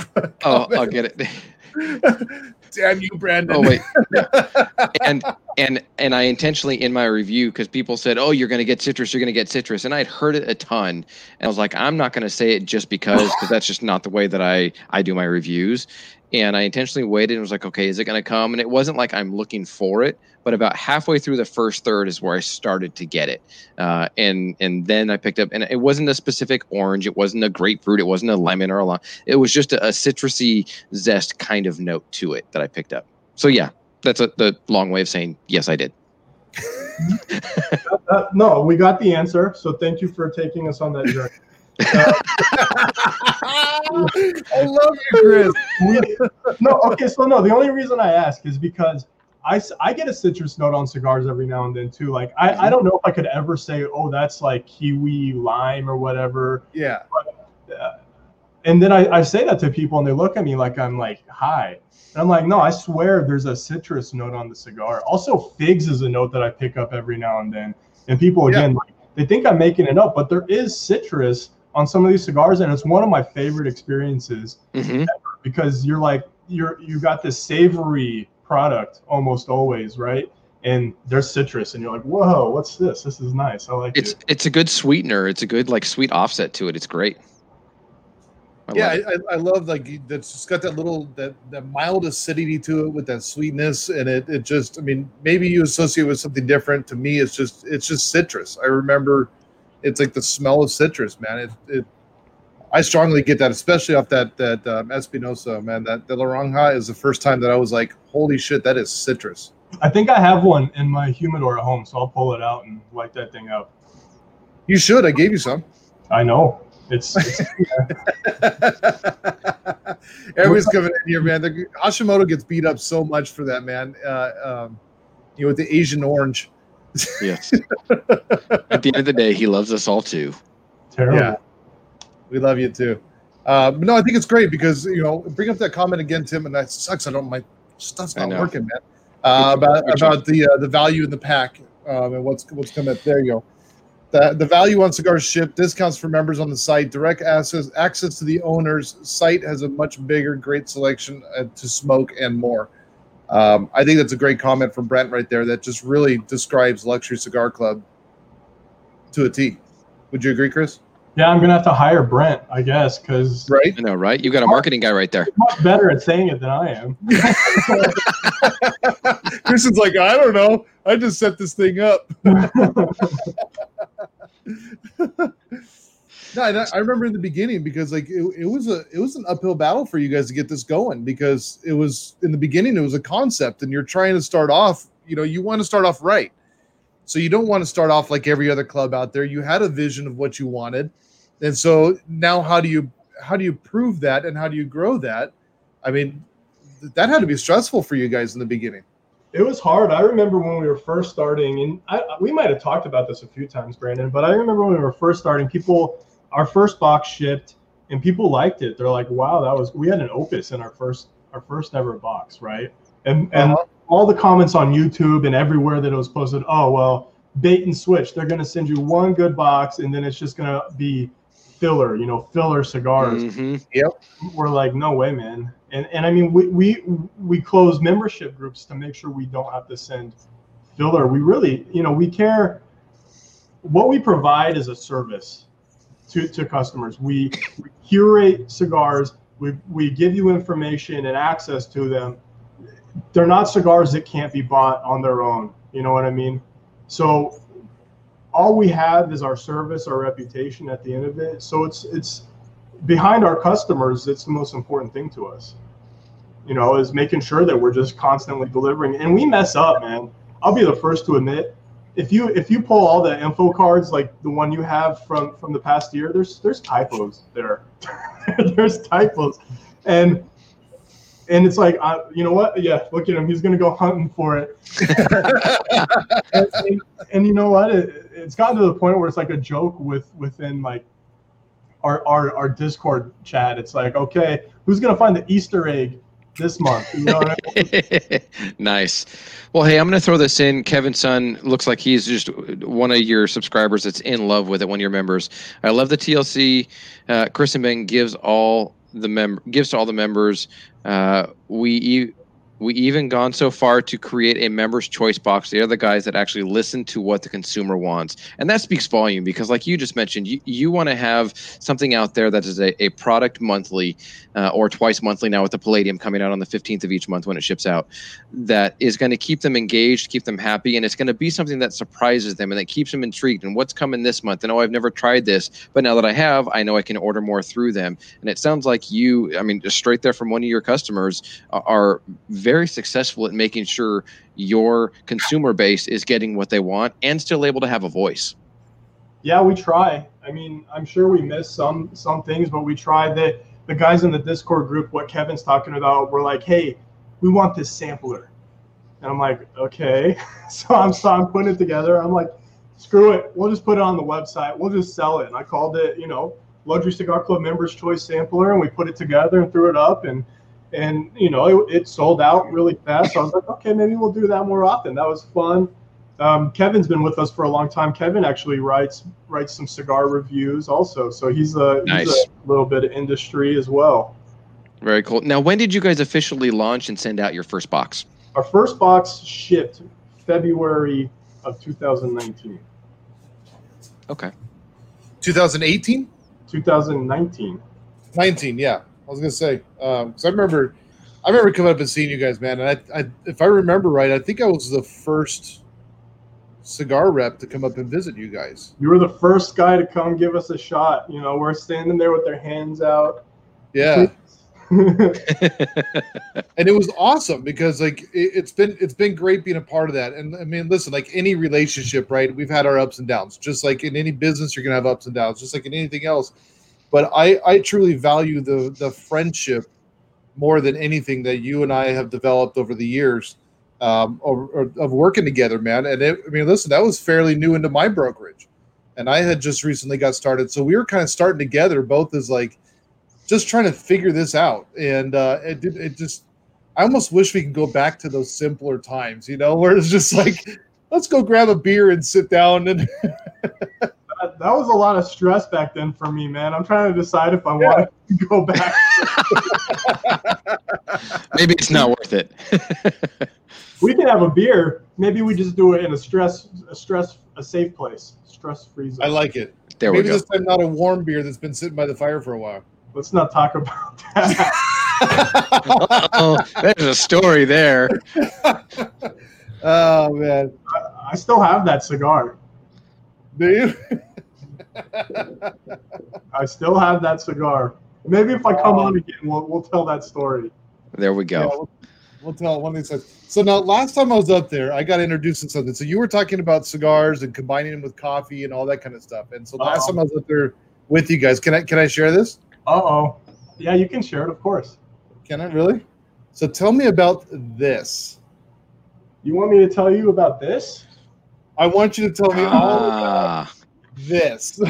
"Oh, I'll get it." *laughs* *laughs* Damn you, Brandon. Oh wait, *laughs* and and and I intentionally in my review because people said, "Oh, you're going to get citrus, you're going to get citrus," and I'd heard it a ton, and I was like, "I'm not going to say it just because, because that's just not the way that I I do my reviews." And I intentionally waited and was like, "Okay, is it going to come?" And it wasn't like I'm looking for it, but about halfway through the first third is where I started to get it, uh, and and then I picked up, and it wasn't a specific orange, it wasn't a grapefruit, it wasn't a lemon or a lime, it was just a, a citrusy zest kind of note to it that I picked up. So yeah, that's a the long way of saying yes, I did. *laughs* Uh, no, we got the answer. So thank you for taking us on that journey. *laughs* I love you, Chris. We- no, okay, so no, the only reason I ask is because I, I get a citrus note on cigars every now and then too. Like I, I don't know if I could ever say, oh, that's like kiwi lime or whatever. Yeah. Uh, and then I, I say that to people and they look at me like I'm like hi. And I'm like, no, I swear there's a citrus note on the cigar. Also, figs is a note that I pick up every now and then. And people Yeah. again, like, they think I'm making it up, but there is citrus on some of these cigars, and it's one of my favorite experiences hmm because you're like you're you got this savory product almost always, right? And there's citrus, and you're like, whoa, what's this? This is nice. I like It's it. it's a good sweetener. It's a good like sweet offset to it. It's great. I yeah, love. I, I love like you- that's just got that little that that mild acidity to it with that sweetness, and it it just I mean maybe you associate with something different. To me, it's just it's just citrus. I remember it's like the smell of citrus, man. It it I strongly get that, especially off that that um, Espinosa, man. That the Laranja is the first time that I was like, holy shit, that is citrus. I think I have one in my humidor at home, so I'll pull it out and light that thing up. You should. I gave you some. I know it's, it's yeah. Everybody's *laughs* coming in here, man. The, Hashimoto gets beat up so much for that, man. Uh, um, you know, with the Asian orange. Yes. *laughs* At the end of the day, he loves us all too. terrible. Yeah. We love you too. Uh, but no, I think it's great because you know, bring up that comment again, Tim, and that sucks. I don't my stuff's I not working, man. Uh, about about the uh, the value in the pack um, and what's what's coming up. There you go. The, the value on cigars shipped, discounts for members on the site, direct access access to the owners. Site has a much bigger, great selection uh, to smoke and more. Um, I think that's a great comment from Brent right there. That just really describes Luxury Cigar Club to a T. Would you agree, Chris? Yeah, I'm gonna have to hire Brent, I guess, because Right. I know, right? You got a marketing guy right there. much better at saying it than I am. *laughs* *laughs* Chris is like, I don't know. I just set this thing up. *laughs* No, I, remember in the beginning because like it, it was a it was an uphill battle for you guys to get this going because it was in the beginning it was a concept and you're trying to start off you know you want to start off right so you don't want to start off like every other club out there you had a vision of what you wanted and so now how do you how do you prove that and how do you grow that I mean th- that had to be stressful for you guys in the beginning It was hard. I remember when we were first starting, and I, we might have talked about this a few times, Brandon. But I remember when we were first starting, people, our first box shipped, and people liked it. They're like, "Wow, that was." We had an opus in our first, our first ever box, right? And and Uh-huh. all the comments on YouTube and everywhere that it was posted. Oh well, bait and switch. They're gonna send you one good box, and then it's just gonna be filler. You know, filler cigars Mhm. we're like, no way, man. And and I mean, we we we close membership groups to make sure we don't have to send filler. We really, you know, we care. What we provide is a service to to customers. We, we curate cigars. We we give you information and access to them. They're not cigars that can't be bought on their own. You know what I mean? So all we have is our service, our reputation at the end of it. So it's it's behind our customers, it's the most important thing to us. You know, is making sure that we're just constantly delivering. And we mess up, man. I'll be the first to admit. If you if you pull all the info cards like the one you have from from the past year, there's there's typos there. *laughs* there's typos, and and it's like, I, you know what? Yeah, look at him. He's gonna go hunting for it. *laughs* and, and- and you know what? It, it's gotten to the point where it's like a joke with within like our, our our Discord chat. It's like, okay, who's gonna find the Easter egg this month? You know I mean? *laughs* nice. Well, hey, I'm going to throw this in. Kevin's son looks like he's just one of your subscribers that's in love with it. One of your members. I love the TLC. Uh, Chris and Ben gives all the mem gives to all the members. Uh, we we even gone so far to create a members choice box. They're the guys that actually listen to what the consumer wants, and that speaks volume because, like you just mentioned, you, you want to have something out there that is a, a product monthly uh, or twice monthly now with the Palladium coming out on the 15th of each month when it ships out that is going to keep them engaged, keep them happy, and it's going to be something that surprises them and that keeps them intrigued. And what's coming this month? And oh, I've never tried this, but now that I have, I know I can order more through them. And it sounds like you, I mean, just straight there from one of your customers, are very successful at making sure your consumer base is getting what they want and still able to have a voice. Yeah, we try. I mean, I'm sure we miss some some things, but we try. The the guys in the Discord group, what Kevin's talking about, we're like, hey, we want this sampler, and I'm like, okay. *laughs* So I'm so I'm putting it together. I'm like, screw it, we'll just put it on the website. We'll just sell it. And I called it, you know, Luxury Cigar Club Members Choice Sampler, and we put it together and threw it up, and and you know, it, it sold out really fast. So I was like, okay, maybe we'll do that more often. That was fun. Um, Kevin's been with us for a long time. Kevin actually writes writes some cigar reviews also, so he's a, Nice. he's a little bit of industry as well. Very cool. Now, when did you guys officially launch and send out your first box? Our first box shipped February of 2019. Okay. 2018 2019. 19 yeah i was gonna say um because i remember i remember coming up and seeing you guys man and I, I if i remember right i think i was the first cigar rep to come up and visit you guys You were the first guy to come give us a shot. You know, we're standing there with their hands out. yeah *laughs* and it was awesome because like it, it's been it's been great being a part of that and i mean listen like any relationship right we've had our ups and downs just like in any business you're gonna have ups and downs just like in anything else but i i truly value the the friendship more than anything that you and i have developed over the years um of, of working together man. And it, i mean listen that was fairly new into my brokerage. And i had just recently got started. So we were kind of starting together both as like just trying to figure this out. And uh it it just i almost wish we could go back to those simpler times you know *laughs* where it's just like let's go grab a beer and sit down and *laughs* That, that was a lot of stress back then for me, man. I'm trying to decide if I want to go back. *laughs* Maybe it's not worth it. *laughs* we can have a beer. Maybe we just do it in a stress, a stress, a safe place, stress free zone. I like it. there Maybe we go. this time not a warm beer that's been sitting by the fire for a while. Let's not talk about that. *laughs* oh, there's a story there. oh man, I still have that cigar. do you? I still have that cigar. Maybe if I come on again, we'll, we'll tell that story. There we Yeah, go. we'll, we'll tell one of these times. So now, last time I was up there, I got introduced to something. So you were talking about cigars and combining them with coffee and all that kind of stuff. And so last Uh-oh. time I was up there with you guys, can I can I share this? Uh oh. Yeah, you can share it, of course. Can I really? So tell me about this. You want me to tell you about this? I want you to tell me all about Ah, this.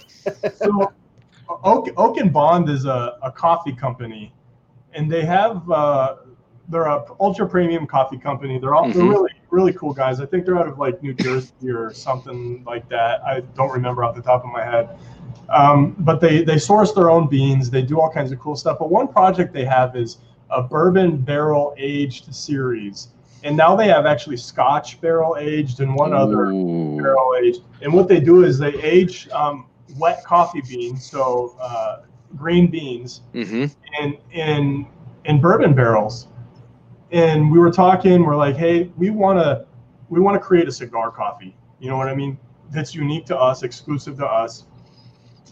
*laughs* so Oak, Oak and Bond is a, a coffee company, and they have uh, they're a ultra premium coffee company. They're all they're Mhm. really really cool guys. I think they're out of like New Jersey or something like that. I don't remember off the top of my head. Um, but they they source their own beans. They do all kinds of cool stuff. But one project they have is a bourbon barrel aged series, and now they have actually Scotch barrel aged and one other ooh. barrel aged. And what they do is they age um, wet coffee beans, so uh, green beans, Mhm. in in in bourbon barrels. And we were talking. We're like, hey, we want to we want to create a cigar coffee. You know what I mean? That's unique to us, exclusive to us.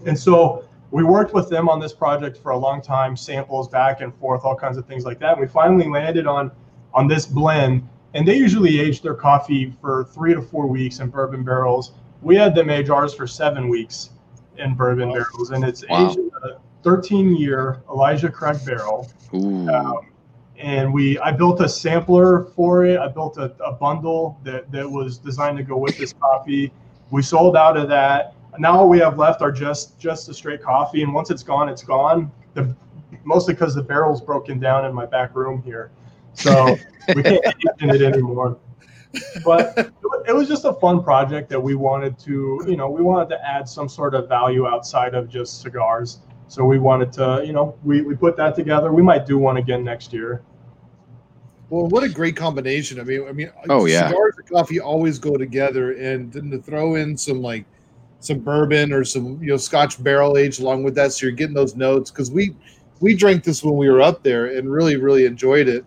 And so we worked with them on this project for a long time, samples back and forth, all kinds of things like that. And we finally landed on on this blend. And they usually age their coffee for three to four weeks in bourbon barrels. We had them age ours for seven weeks in bourbon Wow. barrels, and it's Wow. aged a 13 year Elijah Craig barrel. Um, and we, I built a sampler for it. I built a, a bundle that, that was designed to go with this coffee. We sold out of that. Now all we have left are just just the straight coffee, and once it's gone, it's gone. The, mostly because the barrel's broken down in my back room here, so we can't *laughs* age in it anymore. But it it was just a fun project that we wanted to, you know, we wanted to add some sort of value outside of just cigars. So we wanted to, you know, we, we put that together. We might do one again next year. well, what a great combination. I mean, I mean, Oh, yeah. cigars and coffee always go together, and then to throw in some like some bourbon or some you know Scotch barrel aged along with that, so you're getting those notes. Because we we drank this when we were up there and really really enjoyed it.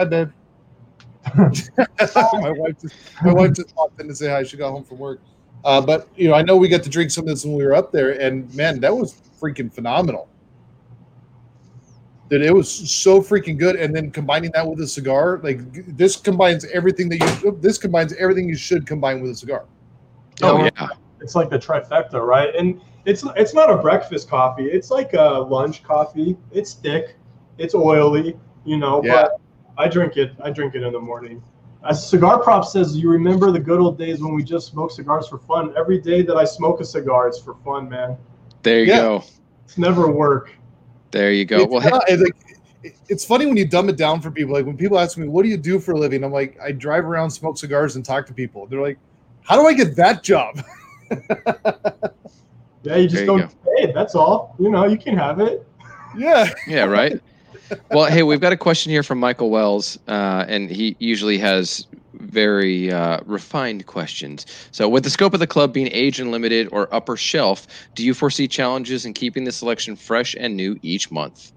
Hi, babe. *laughs* my wife just my wife just popped in to say hi. She got home from work. Uh, but you know, I know we got to drink some of this when we were up there, and man, that was freaking phenomenal. That it was so freaking good, and then combining that with a cigar, like this combines everything that you this combines everything you should combine with a cigar. oh Yeah. yeah. It's like the trifecta, right? And it's it's not a breakfast coffee. It's like a lunch coffee. It's thick, it's oily, you know. Yeah. But I drink it. I drink it in the morning. As Cigar Prop says, you remember the good old days when we just smoked cigars for fun. Every day that I smoke a cigar, it's for fun, man. There you Yeah. go. It's never work. There you go. It's Well, hey, not- it's like it's funny when you dumb it down for people. Like when people ask me, "What do you do for a living?" I'm like, "I drive around, smoke cigars, and talk to people." They're like, "How do I get that job?" *laughs* Yeah, you just you don't go. get paid. That's all. You know, you can have it. yeah. yeah, right. *laughs* Well, hey, we've got a question here from Michael Wells, uh, and he usually has very uh, refined questions. So, with the scope of the club being age and limited or upper shelf, do you foresee challenges in keeping the selection fresh and new each month?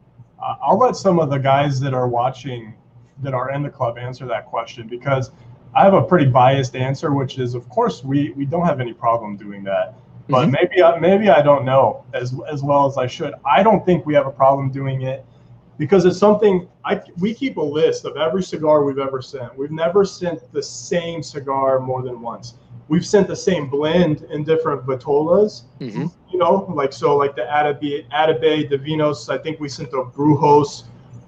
I'll let some of the guys that are watching that are in the club answer that question because I have a pretty biased answer, which is, of course, we we don't have any problem doing that. But Mhm. maybe I, maybe I don't know as as well as I should. I don't think we have a problem doing it because it's something I we keep a list of every cigar we've ever sent. We've never sent the same cigar more than once. We've sent the same blend in different vitolas hmm you know, like so, like the Atabey, Atabey, the Vinos. I think we sent the Brujos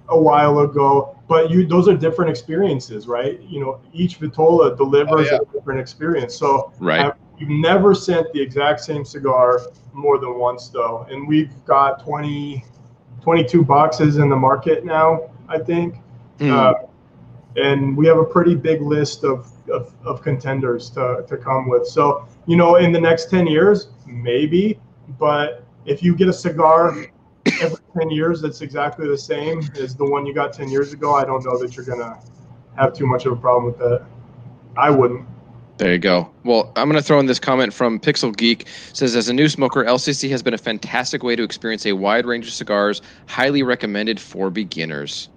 a while ago, but you those are different experiences, right? You know, each Vitola delivers Oh, yeah. a different experience. So Right. I- we've never sent the exact same cigar more than once, though, and we've got 20, 22 boxes in the market now. I think. Hmm. Uh, and we have a pretty big list of, of, of contenders to, to come with. So, you know, in the next 10 years, maybe, but if you get a cigar every 10 years that's exactly the same as the one you got 10 years ago, I don't know that you're going to have too much of a problem with that. I wouldn't. There you go. Well, I'm going to throw in this comment from Pixel Geek. Says as a new smoker, LCC has been a fantastic way to experience a wide range of cigars, highly recommended for beginners.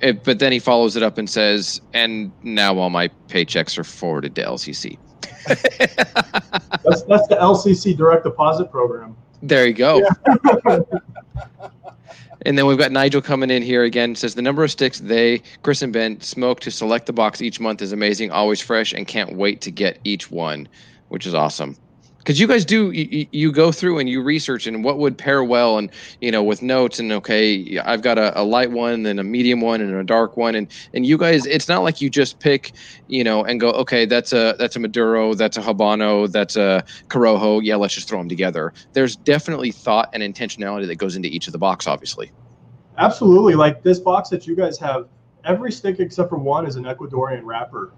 It, but then he follows it up and says, "And now all my paychecks are forwarded to LCC." *laughs* that's that's the LCC direct deposit program. There you go. Yeah. *laughs* and then we've got Nigel coming in here again. Says the number of sticks they, Chris and Ben, smoke to select the box each month is amazing, always fresh, and can't wait to get each one, which is awesome because you guys do you, you, go through and you research and what would pair well and you know with notes and okay i've got a, a, light one and a medium one and a dark one. And and you guys it's not like you just pick you know and go okay that's a that's a maduro that's a habano that's a corojo. Yeah let's just throw them together. There's definitely thought and intentionality that goes into each of the box obviously. Absolutely. Like this box that you guys have every stick except for one is an ecuadorian wrapper.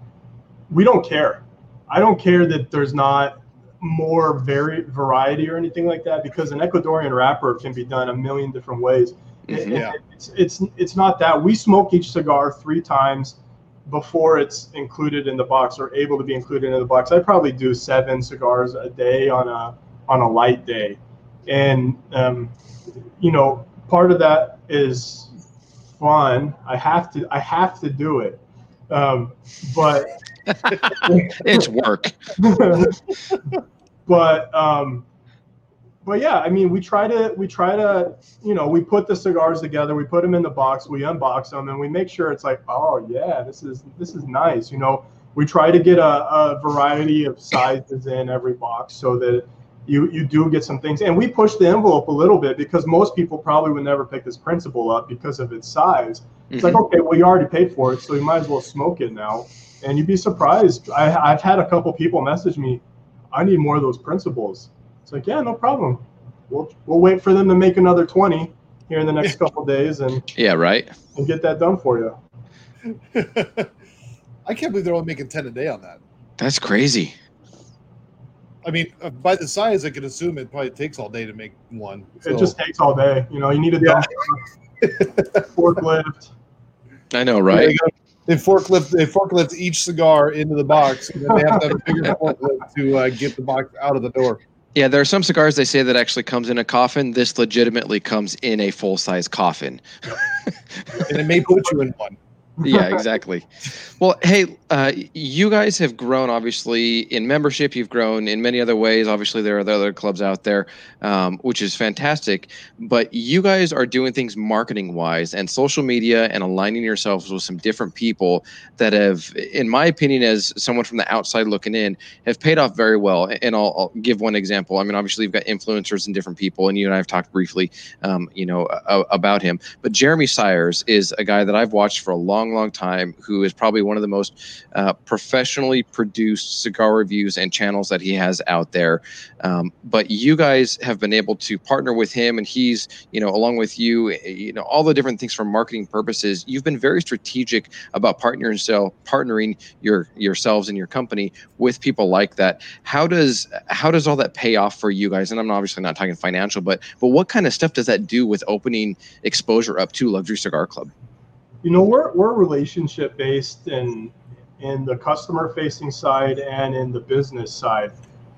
We don't care. I don't care that there's not more vari- variety or anything like that because an Ecuadorian wrapper can be done a million different ways. Mm-hmm. yeah. It's, it's it's not that we smoke each cigar three times before it's included in the box or able to be included in the box. I probably do seven cigars a day on a on a light day, and um, you know part of that is fun. I have to I have to do it, um, but *laughs* it's work. *laughs* but um, but yeah, I mean, we try to we try to you know we put the cigars together, we put them in the box, we unbox them, and we make sure it's like, oh yeah, this is this is nice. You know, we try to get a, a variety of sizes in every box so that you you do get some things. And we push the envelope a little bit because most people probably would never pick this principle up because of its size. It's mm-hmm. like, okay, well, you already paid for it, so you might as well smoke it now. And you'd be surprised. I, I've had a couple people message me, I need more of those principles. It's like, yeah, no problem. We'll we'll wait for them to make another twenty here in the next *laughs* couple days, and yeah, right, and get that done for you. *laughs* I can't believe they're only making ten a day on that. That's crazy. I mean, uh, by the size, I can assume it probably takes all day to make one. So. It just takes all day. You know, you need a yeah. *laughs* forklift. I know, right? They forklift they forklift each cigar into the box, and then they have to have a bigger *laughs* forklift to uh, get the box out of the door. Yeah, there are some cigars they say that actually comes in a coffin. This legitimately comes in a full size coffin, and it may put you in one yeah, *laughs* exactly. Well, hey, uh, you guys have grown obviously in membership. You've grown in many other ways. Obviously, there are other clubs out there, um, which is fantastic. But you guys are doing things marketing wise and social media and aligning yourselves with some different people that have, in my opinion, as someone from the outside looking in, have paid off very well. And I'll, I'll give one example. I mean, obviously, you've got influencers and different people, and you and I have talked briefly, um, you know, about him. But Jeremy Sires is a guy that I've watched for a long long, long time, who is probably one of the most uh, professionally produced cigar reviews and channels that he has out there. Um, but you guys have been able to partner with him, and he's, you know, along with you, you know, all the different things for marketing purposes. You've been very strategic about partnering, so partnering your yourselves and your company with people like that. How does how does all that pay off for you guys? And I'm obviously not talking financial, but but what kind of stuff does that do with opening exposure up to Luxury Cigar Club? You know we're, we're relationship based in in the customer facing side and in the business side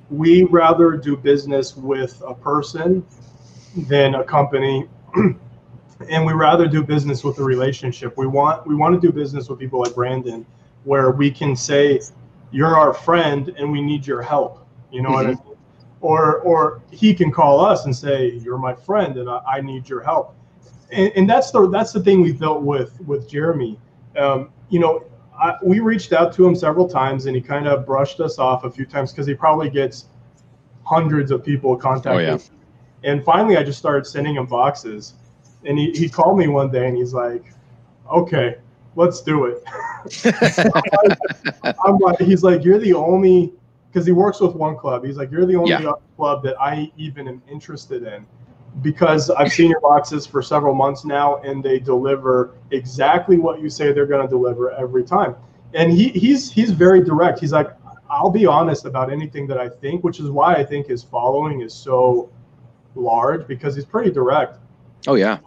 we rather do business with a person than a company *clears throat* and we rather do business with a relationship we want we want to do business with people like brandon where we can say you're our friend and we need your help you know mm-hmm. what i mm-hmm. mean or or he can call us and say you're my friend and I, I need your help and, and, that's the that's the thing we built with with Jeremy. Um, you know, I, we reached out to him several times, and he kind of brushed us off a few times because he probably gets hundreds of people contacting. Oh, yeah. And finally, I just started sending him boxes, and he, he called me one day, and he's like, "Okay, let's do it." *laughs* I'm like, he's like, "You're the only." Because he works with one club, he's like, "You're the only yeah. club that I even am interested in." Because I've seen your boxes for several months now, and they deliver exactly what you say they're going to deliver every time. And he, he's he's very direct. He's like, I'll be honest about anything that I think, which is why I think his following is so large because he's pretty direct. Oh yeah.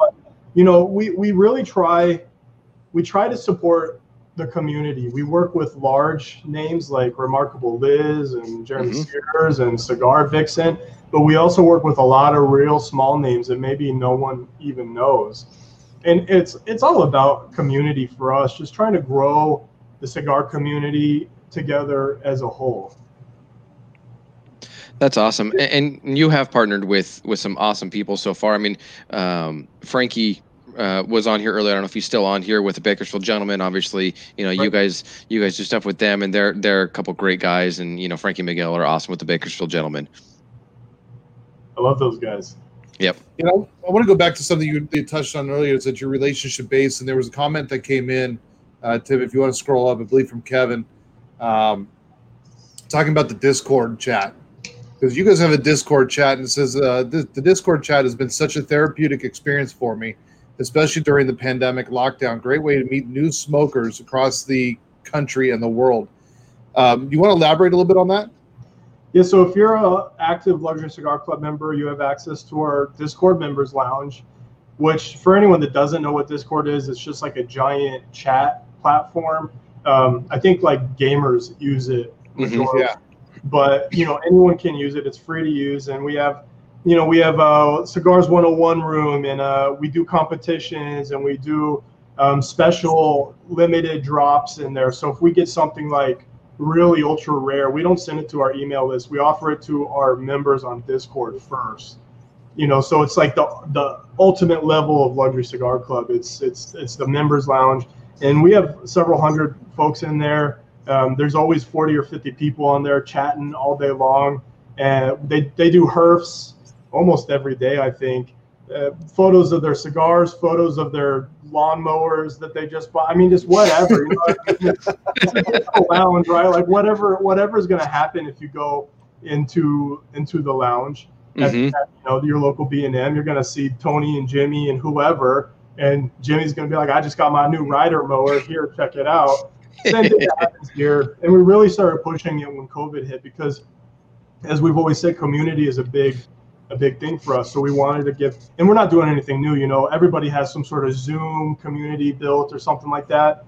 you know, we we really try we try to support the community. We work with large names like Remarkable Liz and Jeremy Mhm. Sears and Cigar Vixen, but we also work with a lot of real small names that maybe no one even knows. And it's it's all about community for us, just trying to grow the cigar community together as a whole. That's awesome, and, you have partnered with with some awesome people so far. I mean, um, Frankie uh, was on here earlier. I don't know if he's still on here with the Bakersfield Gentlemen. Obviously, you know you guys you guys do stuff with them, and they're they're a couple great guys. And you know Frankie Miguel are awesome with the Bakersfield Gentlemen. I love those guys. Yep. You know, I want to go back to something you, you touched on earlier. Is that your relationship base? And there was a comment that came in, uh, Tim. If you want to scroll up, I believe from Kevin, um, talking about the Discord chat because you guys have a Discord chat and it says uh, the, the Discord chat has been such a therapeutic experience for me, especially during the pandemic lockdown. Great way to meet new smokers across the country and the world. Um, you want to elaborate a little bit on that? Yeah, so if you're a active Luxury Cigar Club member, you have access to our Discord members lounge, which for anyone that doesn't know what Discord is, it's just like a giant chat platform. Um, I think like gamers use it majority, yeah. but you know anyone can use it. It's free to use, and we have, you know, we have a Cigars 101 room, and uh, we do competitions, and we do um, special limited drops in there. So if we get something like really ultra rare, we don't send it to our email list. We offer it to our members on Discord first. You know, so it's like the the ultimate level of luxury cigar club. It's it's it's the members lounge, and we have several hundred folks in there. Um, there's always 40 or 50 people on there chatting all day long, and they they do herfs almost every day. I think uh, photos of their cigars, photos of their lawnmowers that they just bought. I mean, just whatever. You know, it's, *laughs* it's a lounge, right? Like whatever whatever is going to happen if you go into into the lounge at, Mhm. at, you know your local B and M, you're going to see Tony and Jimmy and whoever, and Jimmy's going to be like, "I just got my new rider mower. Here, check it out." Same thing *laughs* happens here, and we really started pushing it when COVID hit because, as we've always said, community is a big a big thing for us. So we wanted to give, and we're not doing anything new. You know, everybody has some sort of Zoom community built or something like that.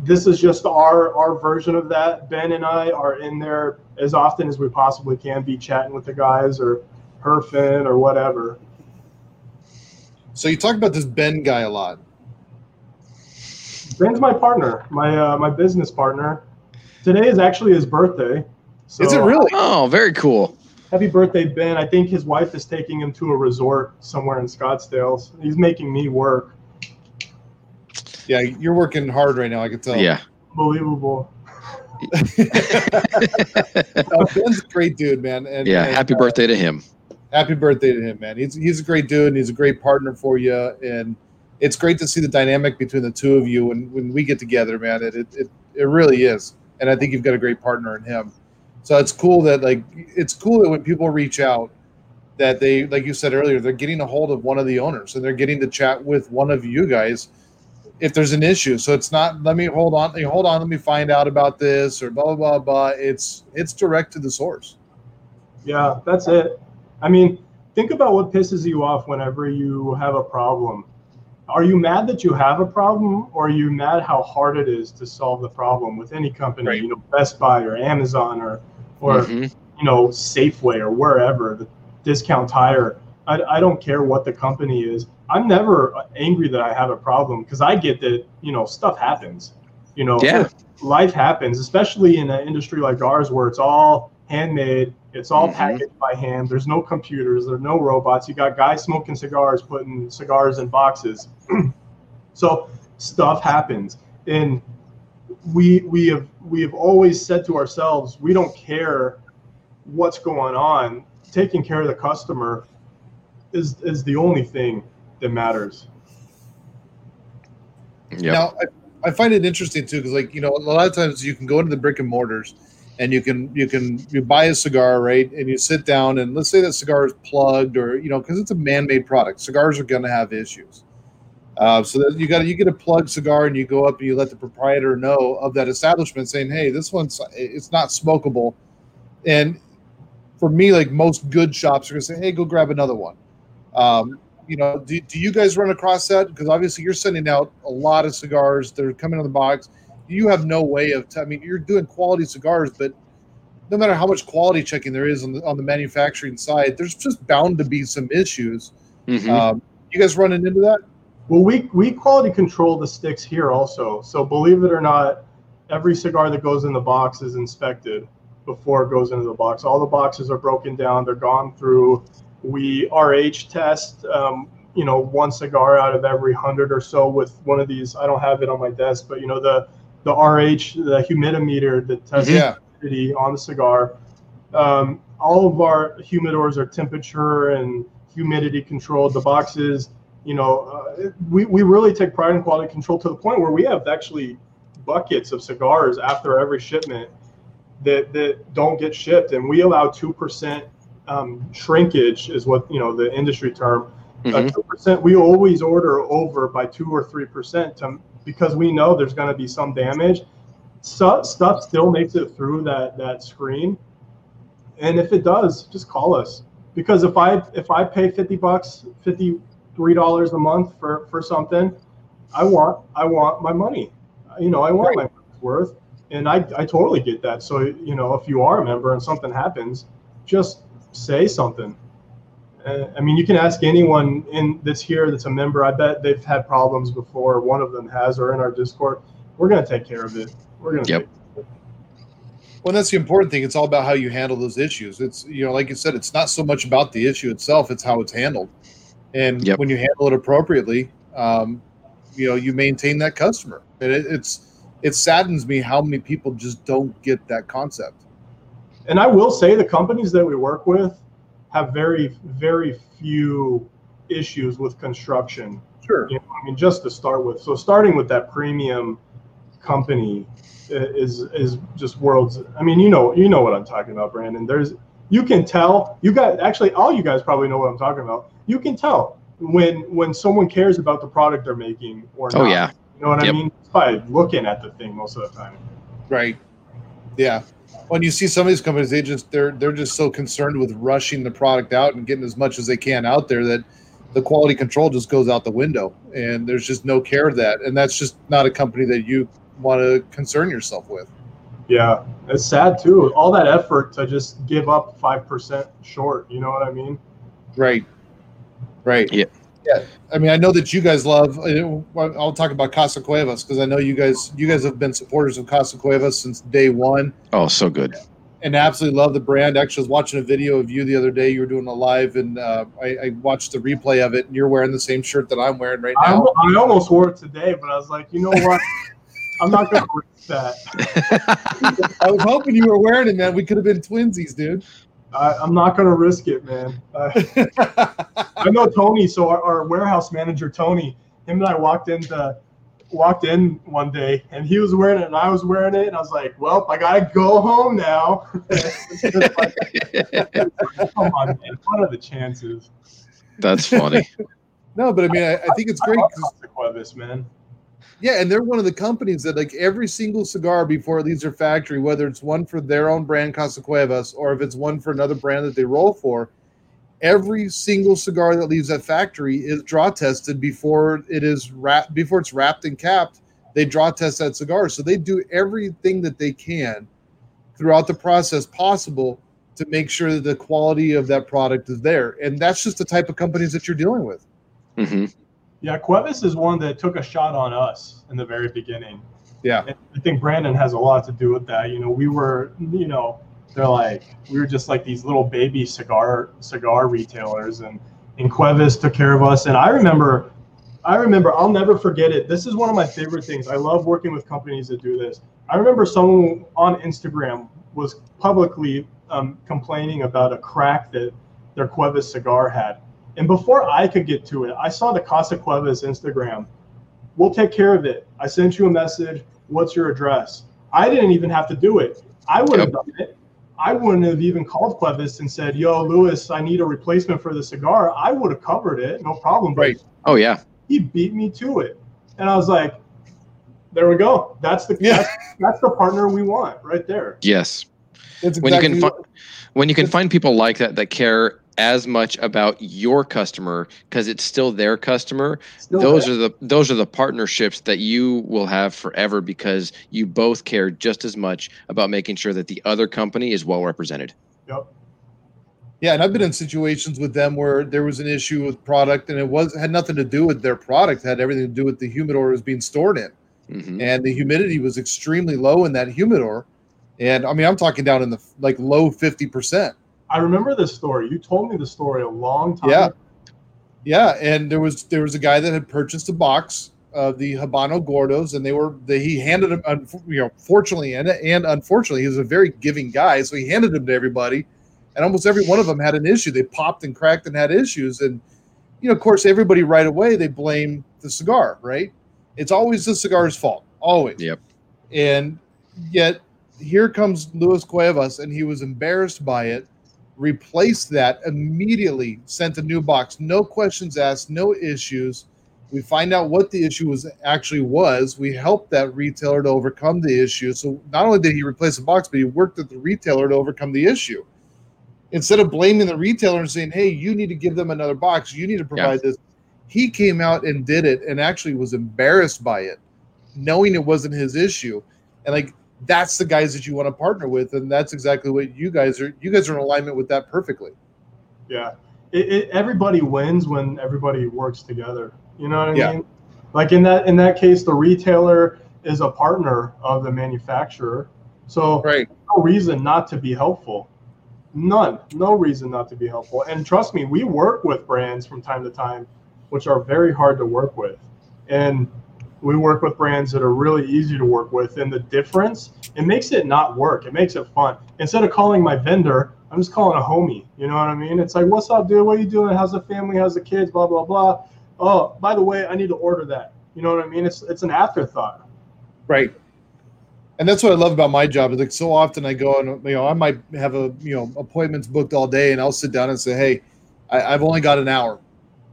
This is just our our version of that. Ben and I are in there as often as we possibly can, be chatting with the guys or herfing or whatever. So you talk about this Ben guy a lot. Ben's my partner, my uh, my business partner. Today is actually his birthday. So Is it really? Oh, very cool. Happy birthday, Ben. I think his wife is taking him to a resort somewhere in Scottsdale. He's making me work. Yeah, you're working hard right now. I can tell. Yeah. Unbelievable. *laughs* Uh, Ben's a great dude, man. And, Yeah. and, Happy uh, birthday to him. happy birthday to him, man. He's he's a great dude and he's a great partner for you. And it's great to see the dynamic between the two of you when, when we get together, man. It, it it it really is. And I think you've got a great partner in him. So it's cool that like it's cool that when people reach out that they like you said earlier, they're getting a hold of one of the owners and they're getting to chat with one of you guys if there's an issue. So it's not let me hold on, hold on, let me find out about this or blah blah blah blah. It's it's direct to the source. Yeah, that's it. I mean, think about what pisses you off whenever you have a problem. Are you mad that you have a problem, or are you mad how hard it is to solve the problem with any company? Right. You know, Best Buy or Amazon or or Mhm. you know Safeway or wherever the discount tire. I, I don't care what the company is. I'm never angry that I have a problem because I get that you know stuff happens. You know, Yeah. life happens, especially in an industry like ours where it's all handmade, it's all Mhm. packaged by hand. There's no computers, there's no robots. You got guys smoking cigars, putting cigars in boxes. *clears throat* so stuff happens, and we we have we have always said to ourselves, we don't care what's going on. Taking care of the customer is is the only thing that matters. Yep. Now, I, I find it interesting too because, like, you know, a lot of times you can go into the brick and mortars, and you can you can you buy a cigar, right? And you sit down, and let's say that cigar is plugged, or you know, because it's a man-made product, cigars are going to have issues. Uh, so that you got you get a plug cigar, and you go up and you let the proprietor know of that establishment, saying, "Hey, this one's it's not smokable," and for me, like most good shops are going to say, "Hey, go grab another one." Um, you know, do, do you guys run across that? Because obviously you're sending out a lot of cigars. They're coming in the box. You have no way of. T- I mean, you're doing quality cigars, but no matter how much quality checking there is on the on the manufacturing side, there's just bound to be some issues. Mhm. Um, you guys running into that? Well, we we quality control the sticks here also. So believe it or not, every cigar that goes in the box is inspected before it goes into the box. All the boxes are broken down. They're gone through. We RH test, um, you know, one cigar out of every hundred or so with one of these. I don't have it on my desk, but you know the the RH, the humidimeter that tests Yeah. humidity on the cigar. Um, all of our humidors are temperature and humidity controlled. The boxes, you know, uh, we, we really take pride in quality control to the point where we have actually buckets of cigars after every shipment that, that don't get shipped. And we allow 2% um, shrinkage is what, you know, the industry term. Uh, Mhm. Two percent. We always order over by two or three percent to because we know there's going to be some damage. So, stuff still makes it through that that screen, and if it does, just call us. Because if I if I pay fifty bucks, fifty three dollars a month for for something, I want I want my money. You know, I want my money's worth, and I I totally get that. So you know, if you are a member and something happens, just say something. Uh, I mean, you can ask anyone in that's here that's a member. I bet they've had problems before. One of them has, or in our Discord. We're gonna take care of it. We're gonna. Yep. Well, that's the important thing. It's all about how you handle those issues. It's you know, like you said, it's not so much about the issue itself; it's how it's handled. And Yep. when you handle it appropriately, um, you know, you maintain that customer. And it, it's it saddens me how many people just don't get that concept. and I will say the companies that we work with have very very few issues with construction. Sure. You know, I mean, just to start with. So starting with that premium company is is just worlds. I mean, you know, you know what I'm talking about, Brandon. There's you can tell. You guys actually, all you guys probably know what I'm talking about. You can tell when when someone cares about the product they're making or oh, not. Oh yeah. You know what I mean? It's by looking at the thing most of the time. Right. Yeah. When you see some of these companies, they just they're they're just so concerned with rushing the product out and getting as much as they can out there that the quality control just goes out the window and there's just no care of that. And that's just not a company that you want to concern yourself with. Yeah, it's sad too. All that effort to just give up five percent short. You know what I mean? Right. Right. Yeah. Yeah. I mean, I know that you guys love. I'll talk about Casa Cuevas because I know you guys. You guys have been supporters of Casa Cuevas since day one, Oh, so good. and absolutely love the brand. Actually, I was watching a video of you the other day. You were doing a live, and uh, I, I watched the replay of it. And you're wearing the same shirt that I'm wearing right I, now. I almost wore it today, but I was like, you know what? I'm not gonna risk that. *laughs* I was hoping you were wearing it, man. We could have been twinsies, dude. I, I'm not gonna risk it, man. I, I know Tony, so our, our warehouse manager Tony, him and I walked into walked in one day, and he was wearing it, and I was wearing it, and I was like, well, I gotta go home now. *laughs* Come on, man. What are the chances? That's funny. no, but I mean, I, I think it's great. I love 'cause- Casa Cuevas, man. Yeah, and they're one of the companies that like every single cigar before it leaves their factory, whether it's one for their own brand Casa Cuevas or if it's one for another brand that they roll for, every single cigar that leaves that factory is draw tested before it is wrapped before it's wrapped and capped. They draw test that cigar. So they do everything that they can throughout the process possible to make sure that the quality of that product is there. And that's just the type of companies that you're dealing with. hmm Yeah, Cuevas is one that took a shot on us in the very beginning. Yeah. And I think Brandon has a lot to do with that. You know, we were, you know, they're like we were just like these little baby cigar cigar retailers, and and Cuevas took care of us. And I remember, I remember, I'll never forget it. This is one of my favorite things. I love working with companies that do this. I remember someone on Instagram was publicly um, complaining about a crack that their Cuevas cigar had. And before I could get to it, I saw the Casa Cuevas Instagram. We'll take care of it. I sent you a message. What's your address? I didn't even have to do it. I would have done it. I wouldn't have even called Cuevas and said, "Yo, Lewis, I need a replacement for the cigar." I would have covered it, no problem. But Right. Oh yeah. he beat me to it, and I was like, "There we go. That's the Yeah. that's, that's the partner we want right there." Yes. That's When you can find when you can find people like that that care as much about your customer because it's still their customer. Still those there. are the those are the partnerships that you will have forever because you both care just as much about making sure that the other company is well represented. Yep. Yeah, and I've been in situations with them where there was an issue with product, and it was had nothing to do with their product; it had everything to do with the humidor it was being stored in, Mhm. and the humidity was extremely low in that humidor. And I mean, I'm talking down in the like low fifty percent. I remember this story. You told me the story a long time. Yeah. ago. Yeah, and there was there was a guy that had purchased a box of the Habano Gordos, and they were they, he handed them. You know, fortunately and and unfortunately, he was a very giving guy, so he handed them to everybody, and almost every one of them had an issue. They popped and cracked and had issues, and you know, of course, everybody right away they blame the cigar. Right? It's always the cigar's fault, always. Yep. And yet, here comes Luis Cuevas, and he was embarrassed by it replaced that immediately sent a new box. No questions asked no issues. We find out what the issue was actually was. We helped that retailer to overcome the issue. So not only did he replace the box but he worked with the retailer to overcome the issue. Instead of blaming the retailer and saying hey you need to give them another box. You need to provide this he came out and did it and actually was embarrassed by it knowing it wasn't his issue. And like that's the guys that you want to partner with and that's exactly what you guys are you guys are in alignment with that perfectly Yeah. It, it, everybody wins when everybody works together. You know what I Yeah. mean? Like in that in that case, the retailer is a partner of the manufacturer. So right no reason not to be helpful. None. No reason not to be helpful. And trust me, we work with brands from time to time, which are very hard to work with. And we work with brands that are really easy to work with. And the difference, it makes it not work. It makes it fun. Instead of calling my vendor, I'm just calling a homie. You know what I mean? It's like, what's up, dude? What are you doing? How's the family? How's the kids? Blah, blah, blah. Oh, by the way, I need to order that. You know what I mean? It's it's an afterthought. right and that's what i love about my job is like so often i go and you know i might have a you know appointments booked all day and i'll sit down and say hey I, i've only got an hour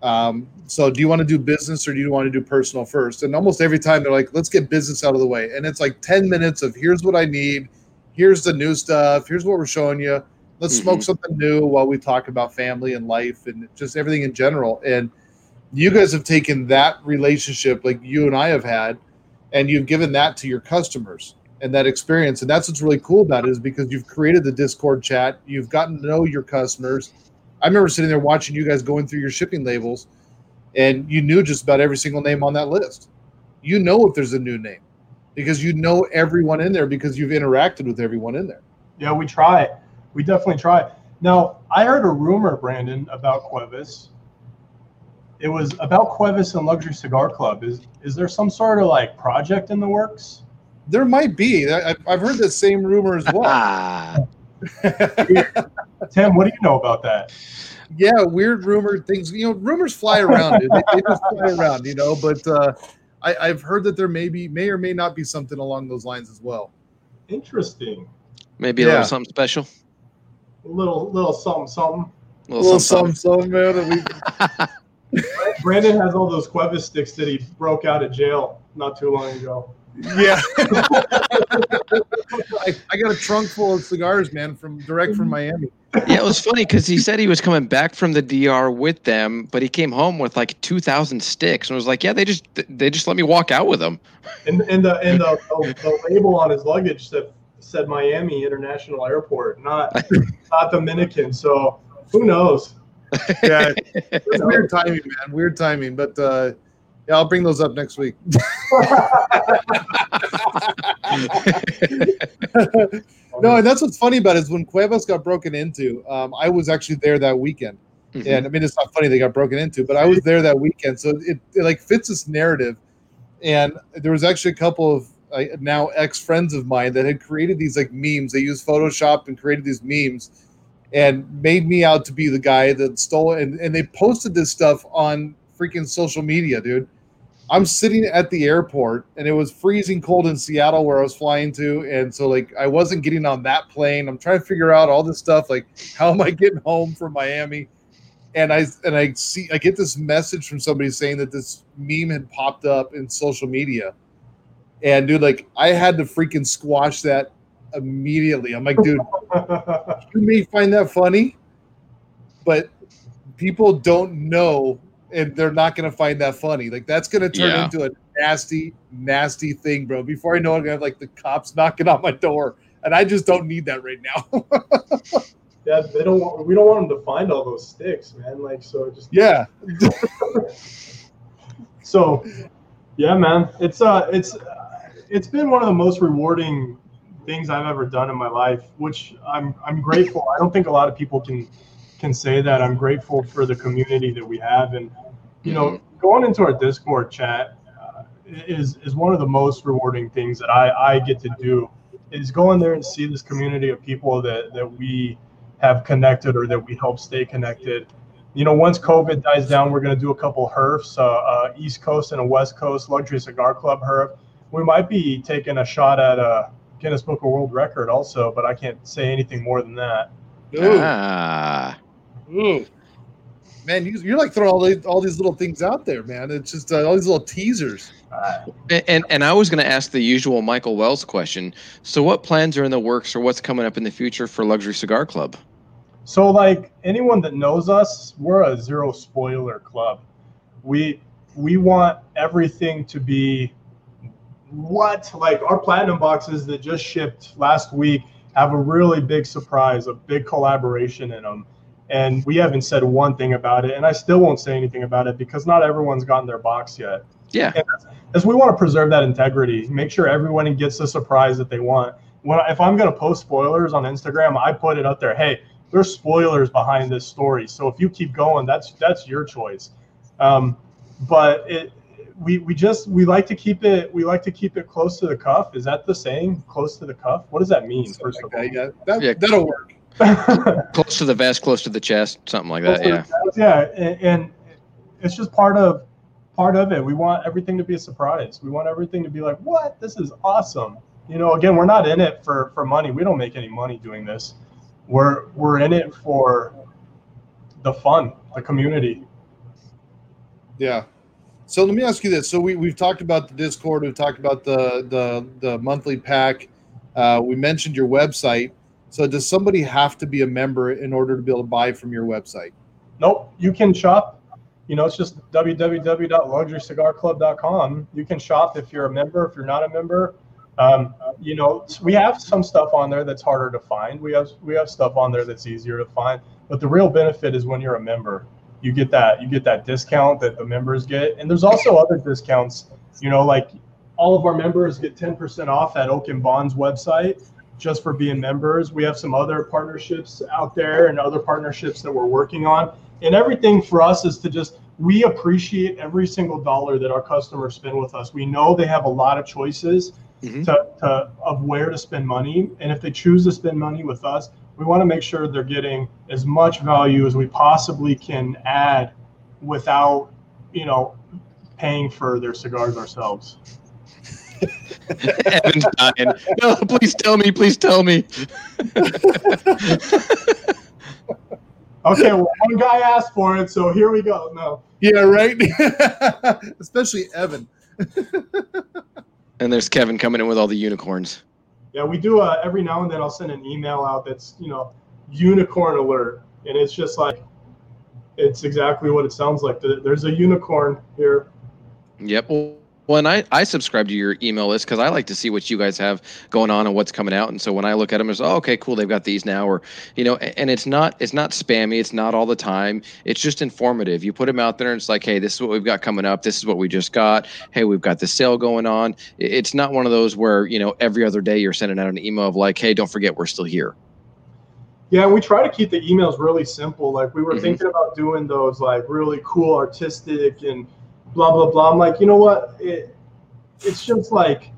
um, so do you want to do business or do you want to do personal first? And almost every time they're like let's get business out of the way. And it's like 10 minutes of here's what i need. Here's the new stuff. Here's what we're showing you. Let's smoke Mhm. something new while we talk about family and life and just everything in general. And you guys have taken that relationship like you and i have had and you've given that to your customers and that experience. And that's what's really cool about it is because you've created the discord chat. You've gotten to know your customers i remember sitting there watching you guys going through your shipping labels and you knew just about every single name on that list you know if there's a new name because you know everyone in there because you've interacted with everyone in there Yeah, we try. We definitely try. Now, I heard a rumor, Brandon, about Cuevas. It was about Cuevas and Luxury Cigar Club. Is is there some sort of like project in the works? there might be I, I've heard the same rumor as well *laughs* *laughs* *laughs* Ah, Tim, what do you know about that? yeah, weird rumor things. You know, rumors fly around. dude. They, they just fly around, you know. But uh, I, I've heard that there may be, may or may not be something along those lines as well. Interesting. maybe a Yeah. little something special. A little little something something. A A little, something, something. some, some man. that we- *laughs* Brandon has all those Cuevas sticks that he broke out of jail not too long ago. Yeah. *laughs* I, I got a trunk full of cigars, man, from direct from Miami. yeah, it was funny because he said he was coming back from the DR with them, but he came home with like two thousand sticks and was like, "Yeah, they just they just let me walk out with them." And and the and the, the, the label on his luggage said said Miami International Airport, not *laughs* not Dominican. So who knows? Yeah, *laughs* it's weird timing, man. Weird timing, but uh, yeah, I'll bring those up next week. *laughs* no, and that's what's funny about it is when Cuevas got broken into. Um, I was actually there that weekend, Mhm. and I mean it's not funny they got broken into, but I was there that weekend, so it, it like fits this narrative. And there was actually a couple of uh, now ex friends of mine that had created these like memes. They used Photoshop and created these memes, and made me out to be the guy that stole it. And, and they posted this stuff on freaking social media, dude. I'm sitting at the airport and it was freezing cold in Seattle where I was flying to. And so like I wasn't getting on that plane. I'm trying to figure out all this stuff, like how am I getting home from Miami? And I and I see I get this message from somebody saying that this meme had popped up in social media. And dude, like I had to freaking squash that immediately. I'm like, dude, *laughs* you may find that funny, but people don't know and they're not going to find that funny. Like that's going to turn Yeah. into a nasty, nasty thing, bro. Before I know it, I'm going to have like the cops knocking on my door. And I just don't need that right now. *laughs* Yeah, they don't. Want, we don't want them to find all those sticks, man. Like so, just yeah. *laughs* So, yeah, man, it's uh, it's uh, it's been one of the most rewarding things I've ever done in my life, which I'm I'm grateful. I don't think a lot of people can can say that. I'm grateful for the community that we have, and you know, going into our Discord chat uh, is is one of the most rewarding things that I I get to do. Is go in there and see this community of people that that we have connected or that we help stay connected you know, once COVID dies down, we're going to do a couple herfs, uh, uh, East Coast and a West Coast Luxury Cigar Club herf. We might be taking a shot at a Guinness Book of World Record also, but I can't say anything more than that. Ooh, Ah. Ooh. Man, you, you're like throwing all these, all these little things out there, man. It's just uh, all these little teasers. And, and and I was going to ask the usual Michael Wells question. So, what plans are in the works, or what's coming up in the future for Luxury Cigar Club? So, like anyone that knows us, we're a zero spoiler club. We we want everything to be what like our platinum boxes that just shipped last week have a really big surprise, a big collaboration in them. And we haven't said one thing about it, and I still won't say anything about it because not everyone's gotten their box yet. Yeah. And as we want to preserve that integrity, make sure everyone gets the surprise that they want. When if I'm going to post spoilers on Instagram, I put it up there. Hey, there's spoilers behind this story. So if you keep going, that's that's your choice. Um, but it, we we just we like to keep it we like to keep it close to the cuff. Is that the saying? Close to the cuff. What does that mean? First of Okay, all, yeah, that, Yeah. that'll work. *laughs* Close to the vest, close to the chest, something like that. Yeah. yeah, and, and it's just part of part of it. We want everything to be a surprise. We want everything to be like, what? This is awesome. You know, again, we're not in it for for money. We don't make any money doing this. We're we're in it for the fun, the community. Yeah. So let me ask you this. So we, we've talked about the Discord, we've talked about the the, the monthly pack. Uh, we mentioned your website. So does somebody have to be a member in order to be able to buy from your website? Nope, you can shop. You know, it's just www.luxurycigarclub.com. You can shop if you're a member, if you're not a member. Um, you know, we have some stuff on there that's harder to find. We have we have stuff on there that's easier to find. But the real benefit is when you're a member, you get that you get that discount that the members get, and there's also other discounts. You know, like all of our members get 10% off at Oak and Bonds website just for being members. We have some other partnerships out there and other partnerships that we're working on. And everything for us is to just we appreciate every single dollar that our customers spend with us. We know they have a lot of choices Mhm. to, to of where to spend money, and if they choose to spend money with us, we want to make sure they're getting as much value as we possibly can add without, you know, paying for their cigars ourselves. Evan's dying. No, please tell me. Please tell me. Okay, well, one guy asked for it, so here we go. No. Yeah, right. *laughs* Especially Evan. And there's Kevin coming in with all the unicorns. Yeah, we do. Uh, every now and then, I'll send an email out that's you know, unicorn alert, and it's just like, it's exactly what it sounds like. There's a unicorn here. Yep. Well, and I, I subscribe to your email list because I like to see what you guys have going on and what's coming out. And so when I look at them, it's oh, okay, cool, they've got these now, or you know, and it's not it's not spammy, it's not all the time. It's just informative. You put them out there, and it's like, hey, this is what we've got coming up. This is what we just got. Hey, we've got this sale going on. It's not one of those where you know every other day you're sending out an email of like, hey, don't forget we're still here. Yeah, we try to keep the emails really simple. Like we were Mhm. thinking about doing those like really cool artistic and blah blah blah. I'm like, you know what? It, it's just like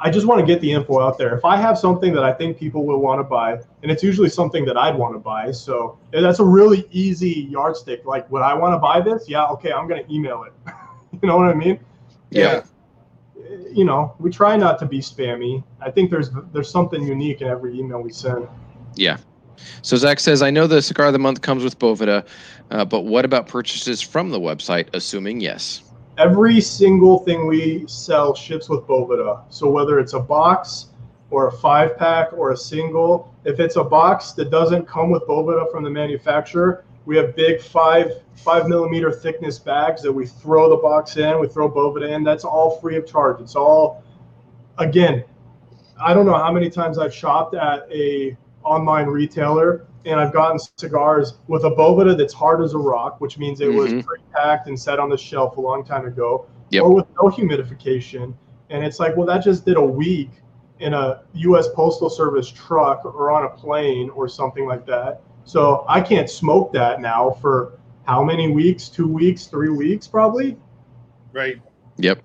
I just want to get the info out there. If I have something that I think people will want to buy, and it's usually something that I'd want to buy, so that's a really easy yardstick. Like, would I want to buy this? Yeah, okay, I'm gonna email it. *laughs* you know what I mean? Yeah. You know, we try not to be spammy. I think there's there's something unique in every email we send. Yeah. So Zach says, I know the cigar of the month comes with Boveda, uh, but what about purchases from the website? Assuming yes. Every single thing we sell ships with Boveda. So whether it's a box or a five pack or a single, if it's a box that doesn't come with Boveda from the manufacturer, We have big five five millimeter thickness bags that we throw the box in. We throw Boveda in. That's all free of charge. It's all again. I don't know how many times I've shopped at a online retailer and I've gotten cigars with a Boveda that's hard as a rock, which means it was Mhm. pre-packed and set on the shelf a long time ago, Yep. or with no humidification. And it's like, well, that just did a week in a U.S. Postal Service truck or on a plane or something like that. So I can't smoke that now for how many weeks? Two weeks? Three weeks? Probably. Right. Yep.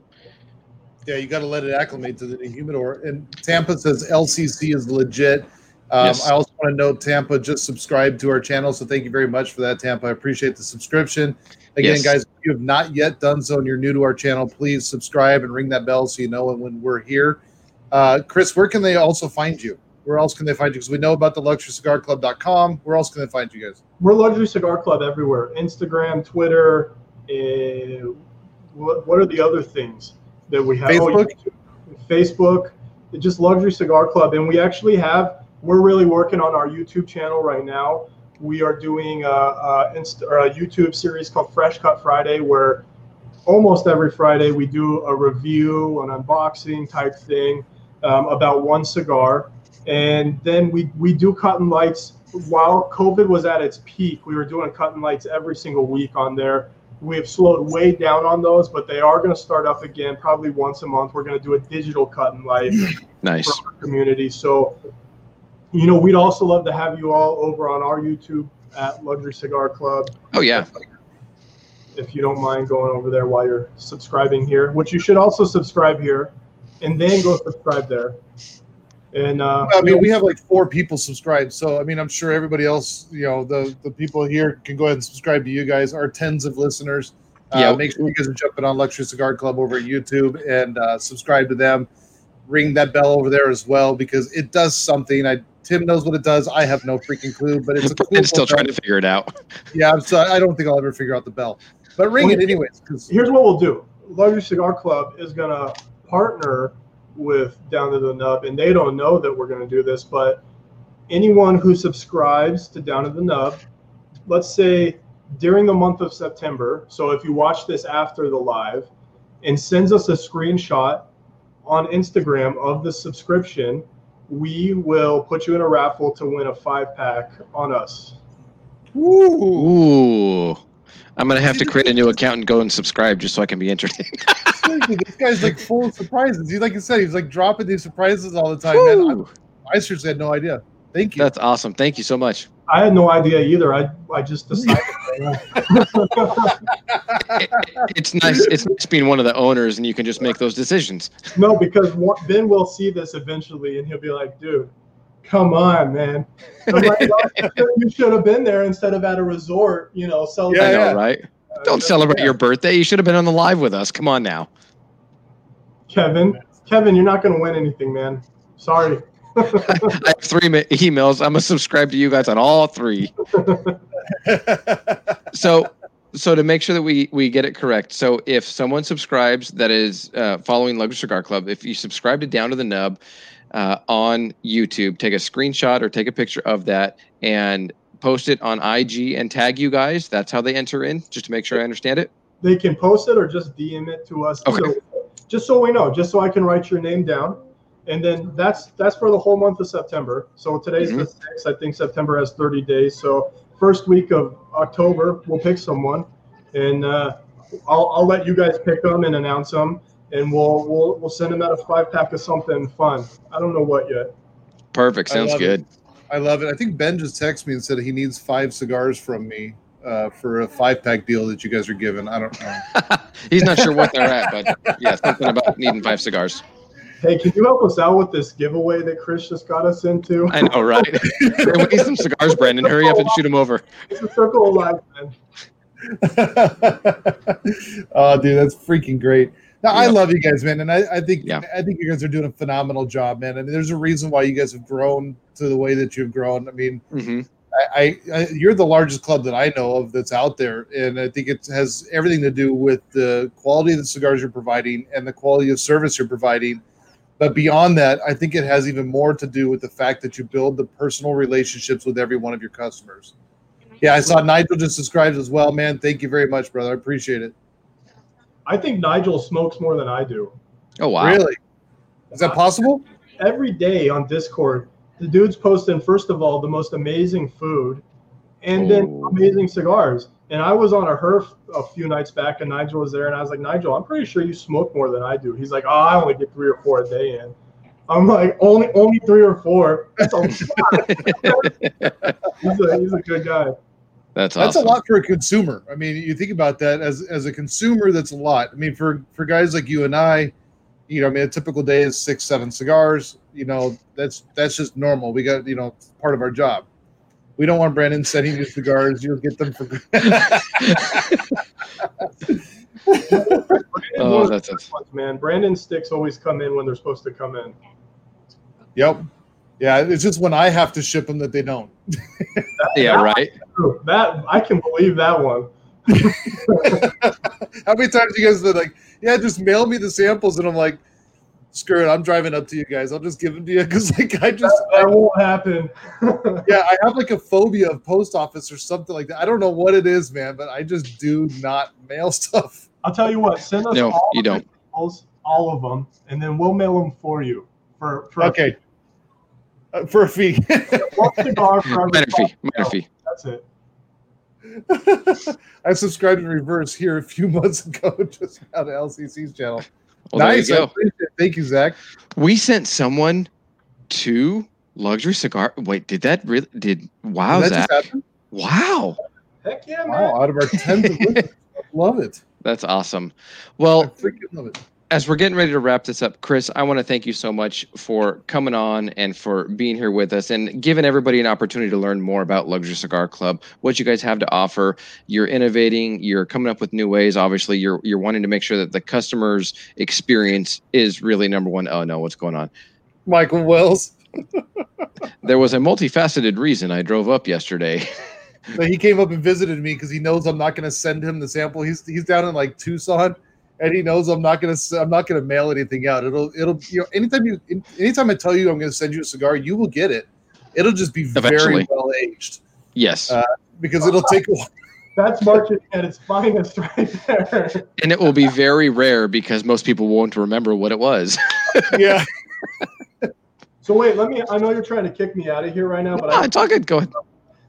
Yeah, you got to let it acclimate to the new humidor. And Tampa says LCC is legit. Um, Yes. I also want to note Tampa just subscribed to our channel, so thank you very much for that, Tampa. I appreciate the subscription. Again, Yes. guys, if you have not yet done so and you're new to our channel, please subscribe and ring that bell so you know when we're here. Uh, Chris, where can they also find you? Where else can they find you? Because we know about the luxurycigarclub.com. Where else can they find you guys? We're Luxury Cigar Club everywhere. Instagram, Twitter. Uh, what, what are the other things that we have? Facebook? YouTube, Facebook. Just Luxury Cigar Club, and we actually have. We're really working on our YouTube channel right now. We are doing a, a, Insta, or a YouTube series called Fresh Cut Friday, where almost every Friday we do a review, an unboxing type thing um, about one cigar, and then we we do cut and lights. While COVID was at its peak, we were doing cut and lights every single week on there. We have slowed way down on those, but they are going to start up again probably once a month. We're going to do a digital cut and light *laughs* Nice. for our community. So, you know, we'd also love to have you all over on our YouTube at Luxury Cigar Club Oh yeah. if you don't mind going over there while you're subscribing here, which you should also subscribe here and then go subscribe there. And uh, I mean, we have like four people subscribed, so I mean, I'm sure everybody else, you know, the the people here can go ahead and subscribe to you guys. Our tens of listeners. Uh, Yeah. Make sure you guys are jumping on Luxury Cigar Club over at YouTube and uh, subscribe to them. Ring that bell over there as well because it does something. I Tim knows what it does. I have no freaking clue, but it's a *laughs* cool. and still little trying to figure it out. Yeah, I'm so, I don't think I'll ever figure out the bell, but ring it anyways. 'cause- here's what we'll do Luxury Cigar Club is going to partner with Down to the Nub, and they don't know that we're going to do this, but anyone who subscribes to Down to the Nub, let's say during the month of September, so if you watch this after the live, and sends us a screenshot on Instagram of the subscription, we will put you in a raffle to win a five pack on us. Ooh. I'm gonna have to create a new account and go and subscribe just so I can be entertained. *laughs* This guy's like full of surprises. He, like I said, he's like dropping these surprises all the time. Man, I, I seriously had no idea. Thank you. That's awesome. Thank you so much. I had no idea either. I, I just decided. *laughs* *laughs* It's nice. It's nice being one of the owners, and you can just make those decisions. No, because one- Ben will see this eventually, and he'll be like, "Dude, come on, man! Like, *laughs* you should- have been there instead of at a resort, you know, I know, Yeah, right? uh, Don't celebrate your birthday. You should have been on the live with us. Come on now. Kevin. Kevin, you're not going to win anything, man. Sorry. *laughs* I have three emails. I'm gonna subscribe to you guys on all three. *laughs* So, so to make sure that we we get it correct. So, if someone subscribes that is uh, following Luxury Cigar Club, if you subscribe to Down to the Nub uh, on YouTube, take a screenshot or take a picture of that and post it on IG and tag you guys. That's how they enter in. Just to make sure I understand it. They can post it or just DM it to us. Okay. Way. Just so we know, just so I can write your name down. And then that's that's for the whole month of September. So today's the sixth. I think September has 30 days. So first week of October, we'll pick someone, and uh, I'll, I'll let you guys pick them and announce them, and we'll we'll we'll send them out a five pack of something fun. I don't know what yet. Perfect. I Sounds love it. good. I love it. I think Ben just texted me and said he needs five cigars from me uh, for a five pack deal that you guys are giving. I don't know. *laughs* He's not sure what they're at, but yeah, something about needing five cigars. Hey, can you help us out with this giveaway that Chris just got us into? *laughs* I know, right? We need some cigars, Brandon. Hurry up and shoot them over. It's a circle of life, man. *laughs* oh, dude, that's freaking great. Now, I love you guys, man, and I, I think Yeah. I think you guys are doing a phenomenal job, man. I mean, there's a reason why you guys have grown to the way that you've grown. I mean, hmm I, I, I you're the largest club that I know of that's out there, and I think it has everything to do with the quality of the cigars you're providing and the quality of service you're providing. But beyond that, I think it has even more to do with the fact that you build the personal relationships with every one of your customers. Yeah, I saw Nigel just described as well, man. Thank you very much, brother. I appreciate it. I think Nigel smokes more than I do. Oh wow. Really? Is that possible? Every day on Discord, the dude's posting first of all the most amazing food, and then Oh. amazing cigars. And I was on a herf a few nights back, and Nigel was there, and I was like, Nigel, I'm pretty sure you smoke more than I do. He's like, Oh, I only get three or four a day in. I'm like, only only three or four. That's a lot. *laughs* he's, a, he's a good guy. That's awesome. That's a lot for a consumer. I mean, you think about that as as a consumer, that's a lot. I mean, for for guys like you and I, you know, I mean, a typical day is six, seven cigars. You know, that's that's just normal. We got you know part of our job. We don't want Brandon sending you cigars. You'll get them for. *laughs* Oh, that's a, man. Brandon sticks always come in when they're supposed to come in. yep. Yeah, it's just when I have to ship them that they don't. yeah, right. That I can believe that one. *laughs* How many times you guys been like, yeah, just mail me the samples, and I'm like, screw it, I'm driving up to you guys. I'll just give them to you because like I just *laughs* That won't happen. *laughs* yeah, I have like a phobia of post office or something like that. I don't know what it is, man, but I just do not mail *laughs* stuff. I'll tell you what. Send us No, all you of don't. samples, all of them, and then we'll mail them for you for for Okay. Uh, for a fee. one cigar for every Minor fee. five Minor fee. That's it. I subscribed in reverse here a few months ago just out of LCC's channel. Well, nice. there you go. Thank you, Zach. We sent someone to luxury cigar. Wait, did that really? Did wow, Did that Zach? just? Wow, Heck yeah, man. Wow, out of our tens of *laughs* listeners. Love it. that's awesome. I Well, freaking love it. As we're getting ready to wrap this up, Chris, I want to thank you so much for coming on and for being here with us and giving everybody an opportunity to learn more about Luxury Cigar Club, what you guys have to offer. You're innovating, you're coming up with new ways. Obviously, you're you're wanting to make sure that the customer's experience is really number one. Oh no, what's going on? Michael Wells. *laughs* There was a multifaceted reason I drove up yesterday. *laughs* But he came up and visited me because he knows I'm not going to send him the sample. He's he's down in like Tucson, and he knows I'm not going to I'm not going to mail anything out. It'll it'll you know anytime you anytime I tell you I'm going to send you a cigar, you will get it. It'll just be Eventually. very well aged yes. Uh, because it'll take a while. That's marketing at its finest right there. and it will be very rare because most people won't remember what it was. *laughs* Yeah, So wait, let me. I know you're trying to kick me out of here right now, but I, it's all good. Go ahead.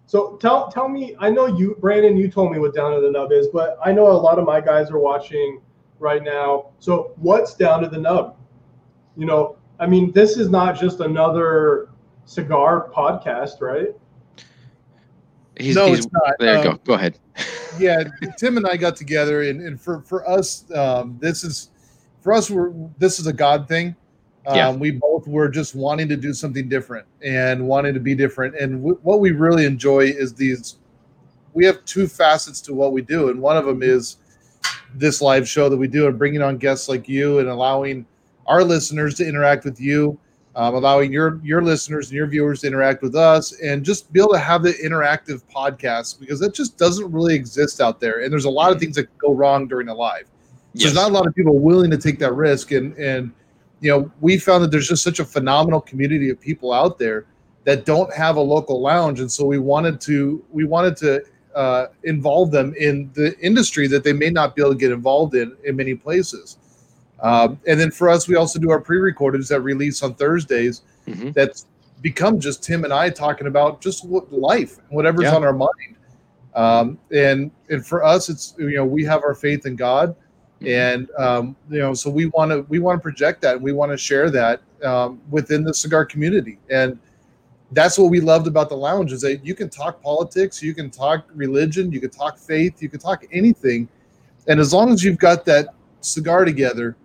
So tell tell me. I know you, Brandon. You told me what down to the nub is, but I know a lot of my guys are watching right now. So what's down to the nub? You know, I mean, this is not just another cigar podcast, right? He's, no, he's, it's not. there you Um, go. Go ahead. *laughs* yeah, Tim and I got together, and, and for for us, um, this is for us. We're this is a God thing. Um, Yeah. We both were just wanting to do something different and wanting to be different. And w- what we really enjoy is these. We have two facets to what we do, and one of them is this live show that we do, and bringing on guests like you, and allowing our listeners to interact with you, um, allowing your your listeners and your viewers to interact with us, and just be able to have the interactive podcast because that just doesn't really exist out there. And there's a lot of things that go wrong during a live. Yes. There's not a lot of people willing to take that risk, and and you know we found that there's just such a phenomenal community of people out there that don't have a local lounge, and so we wanted to we wanted to uh, involve them in the industry that they may not be able to get involved in in many places. Um, and then for us, we also do our pre-recordeds that release on Thursdays. Mhm. That's become just Tim and I talking about just what life, whatever's Yeah. on our mind. Um, and and for us, it's you know we have our faith in God, and um, you know so we want to we want to project that and we want to share that um, within the cigar community and that's what we loved about the lounge is that you can talk politics you can talk religion you can talk faith you can talk anything. And as long as you've got that cigar together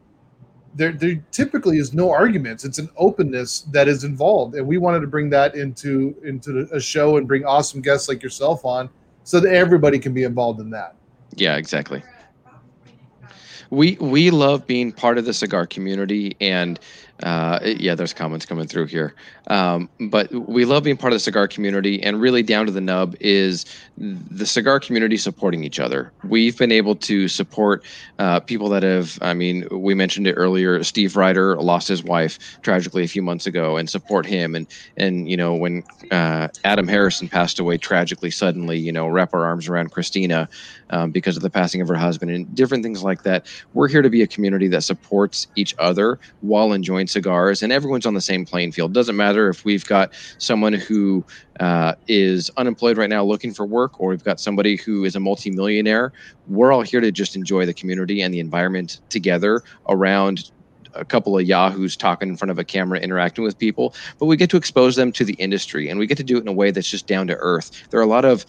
there, there typically is no arguments. It's an openness that is involved. And we wanted to bring that into into a show and bring awesome guests like yourself on so that everybody can be involved in that. Yeah, exactly. we we love being part of the cigar community and uh, yeah there's comments coming through here. Um, but we love being part of the cigar community and really down to the nub is the cigar community supporting each other. We've been able to support uh, people that have i mean we mentioned it earlier steve ryder lost his wife tragically a few months ago and support him. And and you know when uh, adam harrison passed away tragically suddenly you know wrap our arms around christina um, because of the passing of her husband and different things like that. We're here to be a community that supports each other while enjoying cigars and everyone's on the same playing field. Doesn't matter if we've got someone who uh, is unemployed right now looking for work or we've got somebody who is a multimillionaire we're all here to just enjoy the community and the environment together around a couple of yahoos talking in front of a camera interacting with people. But we get to expose them to the industry and we get to do it in a way that's just down to earth. There are a lot of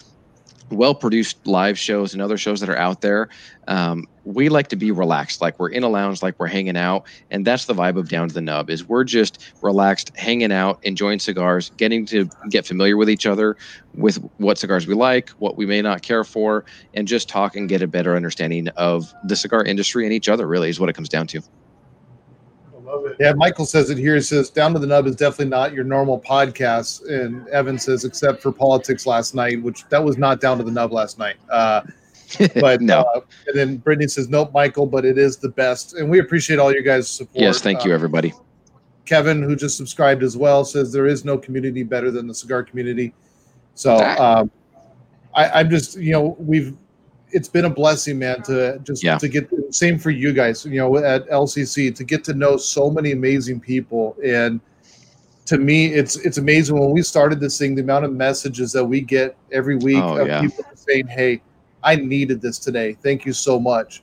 well produced live shows and other shows that are out there um, we like to be relaxed. Like we're in a lounge like we're hanging out and that's the vibe of down to the nub is we're just relaxed hanging out enjoying cigars getting to get familiar with each other with what cigars we like what we may not care for and just talk and get a better understanding of the cigar industry and each other really is what it comes down to love it. Yeah, Michael says it here. He says Down to the Nub is definitely not your normal podcast. And Evan says, except for politics last night, which that was not Down to the Nub last night. Uh, *laughs* but no uh, and then Brittany says, nope, Michael, but it is the best. And we appreciate all your guys' support. yes thank you Uh, everybody Kevin, who just subscribed as well, says there is no community better than the cigar community. So um, I, I'm just, you know, we've it's been a blessing, man, to just Yeah. to get the same for you guys, you know, at LCC to get to know so many amazing people. And to me, it's it's amazing when we started this thing, the amount of messages that we get every week Oh, of yeah. people saying, Hey, I needed this today. Thank you so much.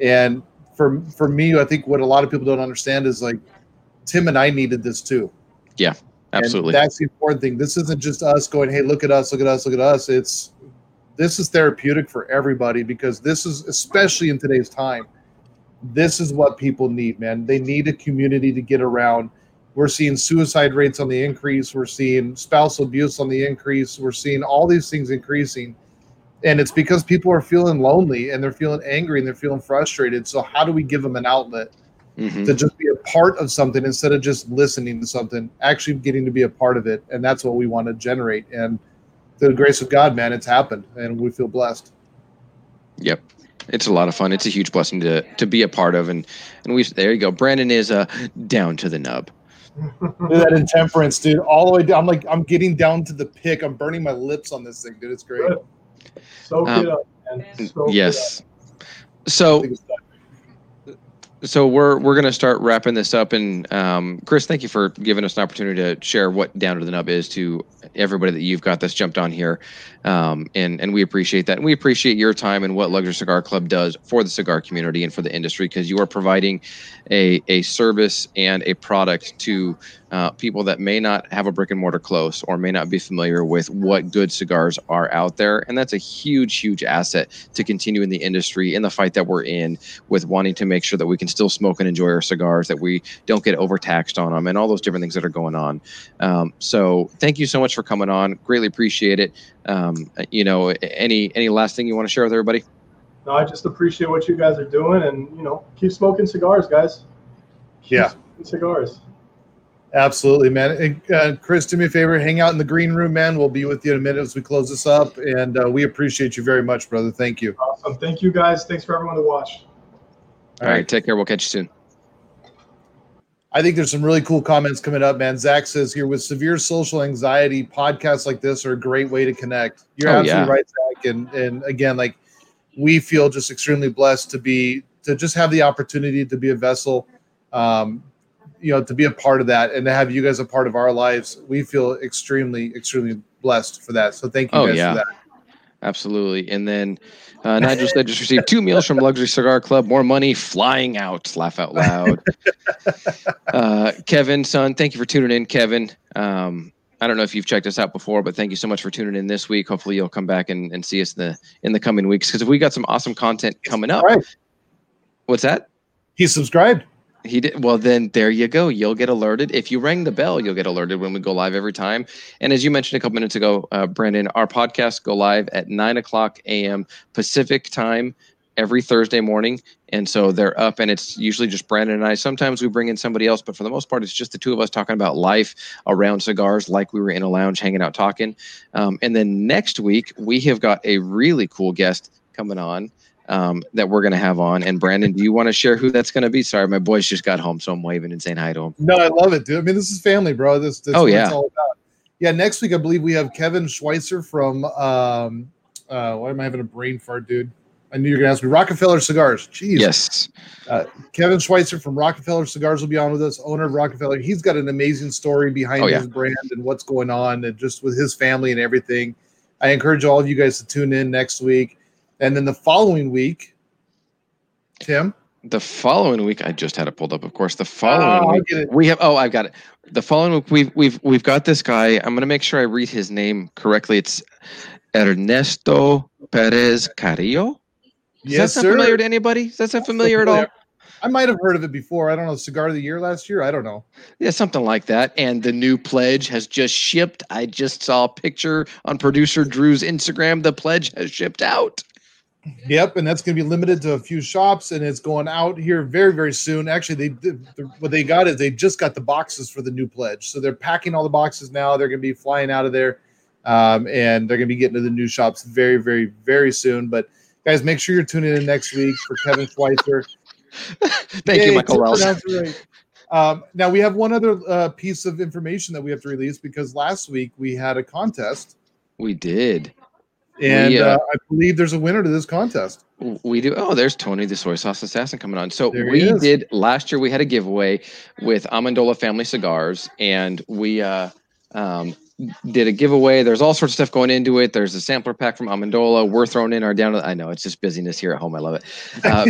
And for for me, I think what a lot of people don't understand is like Tim and I needed this too. Yeah, absolutely And that's the important thing. This isn't just us going, "Hey, look at us, look at us, look at us." It's this is therapeutic for everybody because this is especially in today's time. This is what people need, man. They need a community to get around. We're seeing suicide rates on the increase. We're seeing spousal abuse on the increase. We're seeing all these things increasing. And it's because people are feeling lonely and they're feeling angry and they're feeling frustrated. So how do we give them an outlet? Mhm. to just be a part of something instead of just listening to something, actually getting to be a part of it. And that's what we want to generate. And through the grace of God, man, it's happened and we feel blessed. Yep. It's a lot of fun. It's a huge blessing to to be a part of and and we there you go. Brandon is uh down to the nub. *laughs* Dude, that intemperance, dude, all the way down. I'm like, I'm getting down to the pick. I'm burning my lips on this thing, dude. It's great. So good. Soak Um, it up, man. Soak it yes. I So think it's done. so we're we're gonna start wrapping this up and um, Chris, thank you for giving us an opportunity to share what down to the nub is to everybody that you've got that's jumped on here, um, and and we appreciate that and we appreciate your time and what Luxury Cigar Club does for the cigar community and for the industry because you are providing a a service and a product to uh, people that may not have a brick and mortar close or may not be familiar with what good cigars are out there, and that's a huge huge asset to continue in the industry in the fight that we're in with wanting to make sure that we can still smoke and enjoy our cigars, that we don't get overtaxed on them, and all those different things that are going on. Um, so, thank you so much for coming on. Greatly appreciate it. Um, you know, any any last thing you want to share with everybody? No, I just appreciate what you guys are doing, and you know, keep smoking cigars, guys. Keep Yeah. cigars. Absolutely, man. And, uh, Chris, do me a favor, hang out in the green room, man. We'll be with you in a minute as we close this up. And uh, we appreciate you very much, brother. Thank you. Awesome. Thank you, guys. Thanks for everyone to watch. All right, take care. We'll catch you soon. I think there's some really cool comments coming up, man. Zach says here with severe social anxiety, podcasts like this are a great way to connect. You're Oh, absolutely yeah. right, Zach. And and again, like we feel just extremely blessed to be to just have the opportunity to be a vessel, um, you know, to be a part of that and to have you guys a part of our lives. We feel extremely, extremely blessed for that. So thank you Oh, guys yeah. for that. Absolutely. And then uh, Nigel said just received two meals from Luxury Cigar Club. More money flying out. Laugh out loud. *laughs* uh, Kevin, son, thank you for tuning in, Kevin. Um, I don't know if you've checked us out before, but thank you so much for tuning in this week. Hopefully, you'll come back and, and see us in the in the coming weeks because we got some awesome content coming up. All right. What's that? He subscribed. He did well. Then there you go. You'll get alerted if you ring the bell. You'll get alerted when we go live every time. And as you mentioned a couple minutes ago, uh, Brandon, our podcast go live at nine o'clock a.m. Pacific time, every Thursday morning, and so they're up, and it's usually just Brandon and I. Sometimes we bring in somebody else, but for the most part, it's just the two of us talking about life around cigars, like we were in a lounge hanging out talking. Um, and then next week we have got a really cool guest coming on um, that we're going to have on. And Brandon, do you want to share who that's going to be? Sorry, my boys just got home, so I'm waving and saying hi to them. No, I love it, dude. I mean, this is family, bro. This, this Oh, yeah. all about. Yeah, next week I believe we have Kevin Schweitzer from um uh why am I having a brain fart, dude? I knew you were gonna ask me. Rockefeller Cigars. Jeez. Yes. Kevin Schweitzer from Rockefeller Cigars will be on with us, owner of Rockefeller. He's got an amazing story behind Oh, yeah. his brand and what's going on and just with his family and everything. I encourage all of you guys to tune in next week. And then the following week, Tim. The following week, I just had it pulled up. Of course, the Oh, following I week we have. Oh, I've got it. The following week, we've we've we've got this guy. I'm going to make sure I read his name correctly. It's Ernesto Perez Carrillo. Does Yes, that sound sir. familiar to anybody? Does that sound familiar at all? I might have heard of it before. I don't know. Cigar of the year last year? I don't know. Yeah, something like that. And the new pledge has just shipped. I just saw a picture on producer Drew's Instagram. The pledge has shipped out. Yep, and that's going to be limited to a few shops, and it's going out here very, very soon. Actually, they the, what they got is they just got the boxes for the new pledge, so they're packing all the boxes now. They're going to be flying out of there, um, and they're going to be getting to the new shops very, very, very soon. But guys, make sure you're tuning in next week for Kevin Schweitzer. *laughs* Thank Yay, you, Michael Wells. right. Um, now we have one other uh, piece of information that we have to release because last week we had a contest, We did. And We, uh, uh, I believe there's a winner to this contest. We do. Oh, there's Tony, the soy sauce assassin, coming on. So There he we did last year. We had a giveaway with Amendola Family Cigars, and we uh, um, did a giveaway. There's all sorts of stuff going into it. There's a sampler pack from Amendola. We're throwing in our down. I know it's just busyness here at home. I love it. Uh,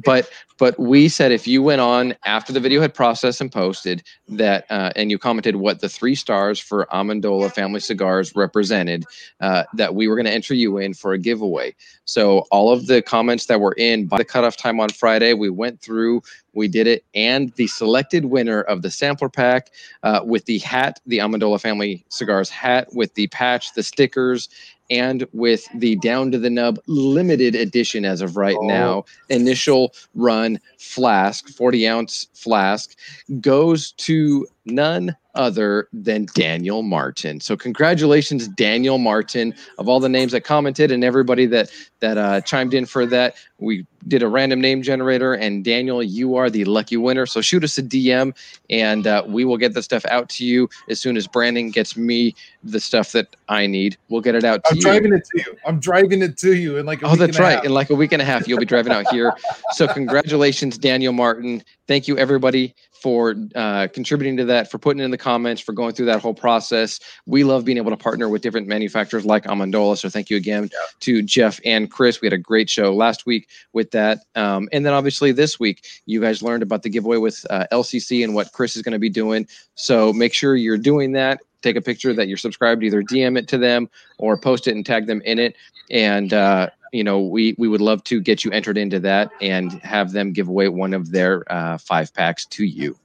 *laughs* but but we said if you went on after the video had processed and posted that, uh, and you commented what the three stars for Amendola Family Cigars represented, uh, that we were going to enter you in for a giveaway. So all of the comments that were in by the cutoff time on Friday, we went through, we did it, and the selected winner of the sampler pack uh, with the hat, the Amendola Family Cigars hat, with the patch, the stickers, and with the down to the nub limited edition as of right Oh. now, initial run flask, 40 ounce flask, goes to none other than Daniel Martin. So congratulations, Daniel Martin, of all the names that commented and everybody that that uh, chimed in for that. We did a random name generator, and Daniel, you are the lucky winner. So shoot us a DM, and uh, we will get the stuff out to you as soon as Brandon gets me the stuff that I need. We'll get it out to I'm you. driving it to you. I'm driving it to you in like a Oh, week that's and a right. In like a week and a half, you'll be driving out here. So, *laughs* congratulations, Daniel Martin. Thank you, everybody, for uh, contributing to that, for putting in the comments, for going through that whole process. We love being able to partner with different manufacturers like Amendola. So, thank you again to Jeff and Chris. We had a great show last week with that. Um, and then, obviously, this week, you guys learned about the giveaway with uh, LCC and what Chris is going to be doing. So, make sure you're doing that. Take a picture that you're subscribed, either DM it to them or post it and tag them in it. And, uh, you know, we we would love to get you entered into that and have them give away one of their uh, five packs to you.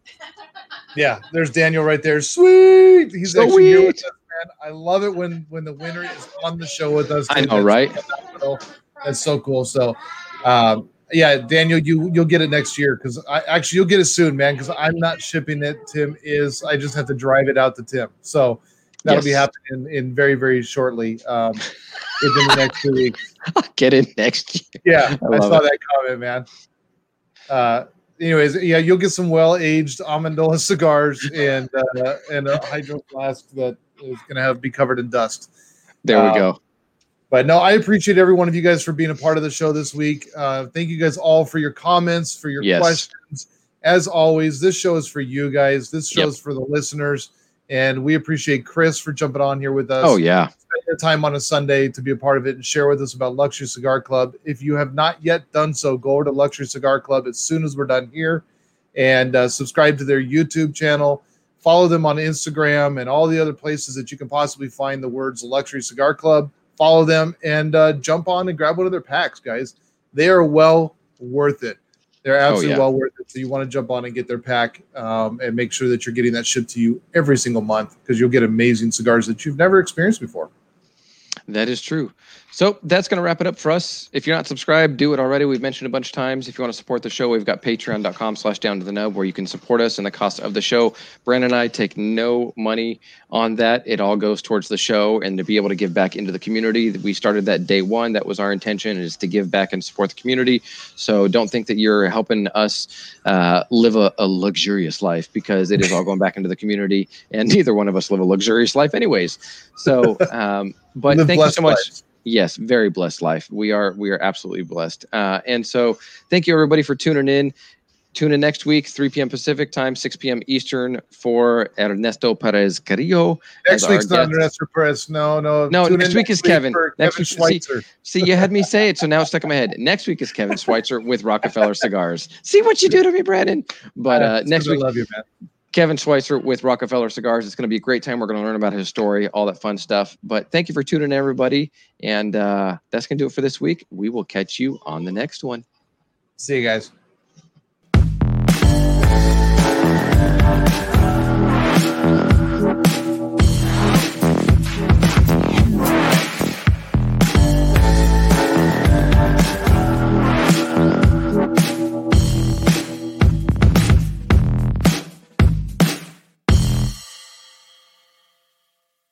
Yeah, there's Daniel right there. Sweet. He's actually here with Sweet. us, man. I love it when when the winner is on the show with us. I know, right? That's so cool. So, um, yeah, Daniel, you you'll get it next year because I actually you'll get it soon, man. Because I'm not shipping it. Tim is. I just have to drive it out to Tim. So that'll be happening in, in very very shortly. Um, within the next two weeks. *laughs* Get in next year. Yeah, I I, saw that comment, man. Uh, anyways, yeah, you'll get some well-aged Amendola *laughs* cigars and uh, and a hydro flask that is gonna have be covered in dust. There Uh, we go. But no, I appreciate every one of you guys for being a part of the show this week. Uh, thank you guys all for your comments, for your Yes. questions. As always, this show is for you guys. This show Yep. is for the listeners, and we appreciate Chris for jumping on here with us Oh yeah. spend your time on a Sunday to be a part of it and share with us about Luxury Cigar Club. If you have not yet done so, go over to Luxury Cigar Club as soon as we're done here and uh, subscribe to their YouTube channel. Follow them on Instagram and all the other places that you can possibly find the words Luxury Cigar Club. Follow them and uh, jump on and grab one of their packs, guys. They are well worth it. They're absolutely yeah. well worth it. So you want to jump on and get their pack um, and make sure that you're getting that shipped to you every single month because you'll get amazing cigars that you've never experienced before. That is true. So that's going to wrap it up for us. If you're not subscribed, do it already. We've mentioned a bunch of times. If you want to support the show, we've got patreon.com slash down to the nub where you can support us and the cost of the show. Brandon and I take no money on that. It all goes towards the show and to be able to give back into the community. We started that day one. That was our intention is to give back and support the community. So don't think that you're helping us uh, live a, a luxurious life because it is all going back into the community and neither one of us live a luxurious life anyways. So, um, but thank you so much. lives. Yes, very blessed life. We are we are absolutely blessed. Uh, and so thank you everybody for tuning in. Tune in next week, 3 p.m. Pacific time, 6 p.m. Eastern for Ernesto Perez Carrillo. Next week's not guest. Ernesto Perez. No, no. No, next week is Kevin. for Next Kevin week- Schweitzer. See, you had me say it, so now it's stuck in my head. Next week is Kevin Schweitzer with Rockefeller Cigars. See what you do to me, Brandon. But uh, It's next week, love you, man. Kevin Schweitzer with Rockefeller Cigars. It's going to be a great time. We're going to learn about his story, all that fun stuff. But thank you for tuning in, everybody. And uh, that's going to do it for this week. We will catch you on the next one. See you guys.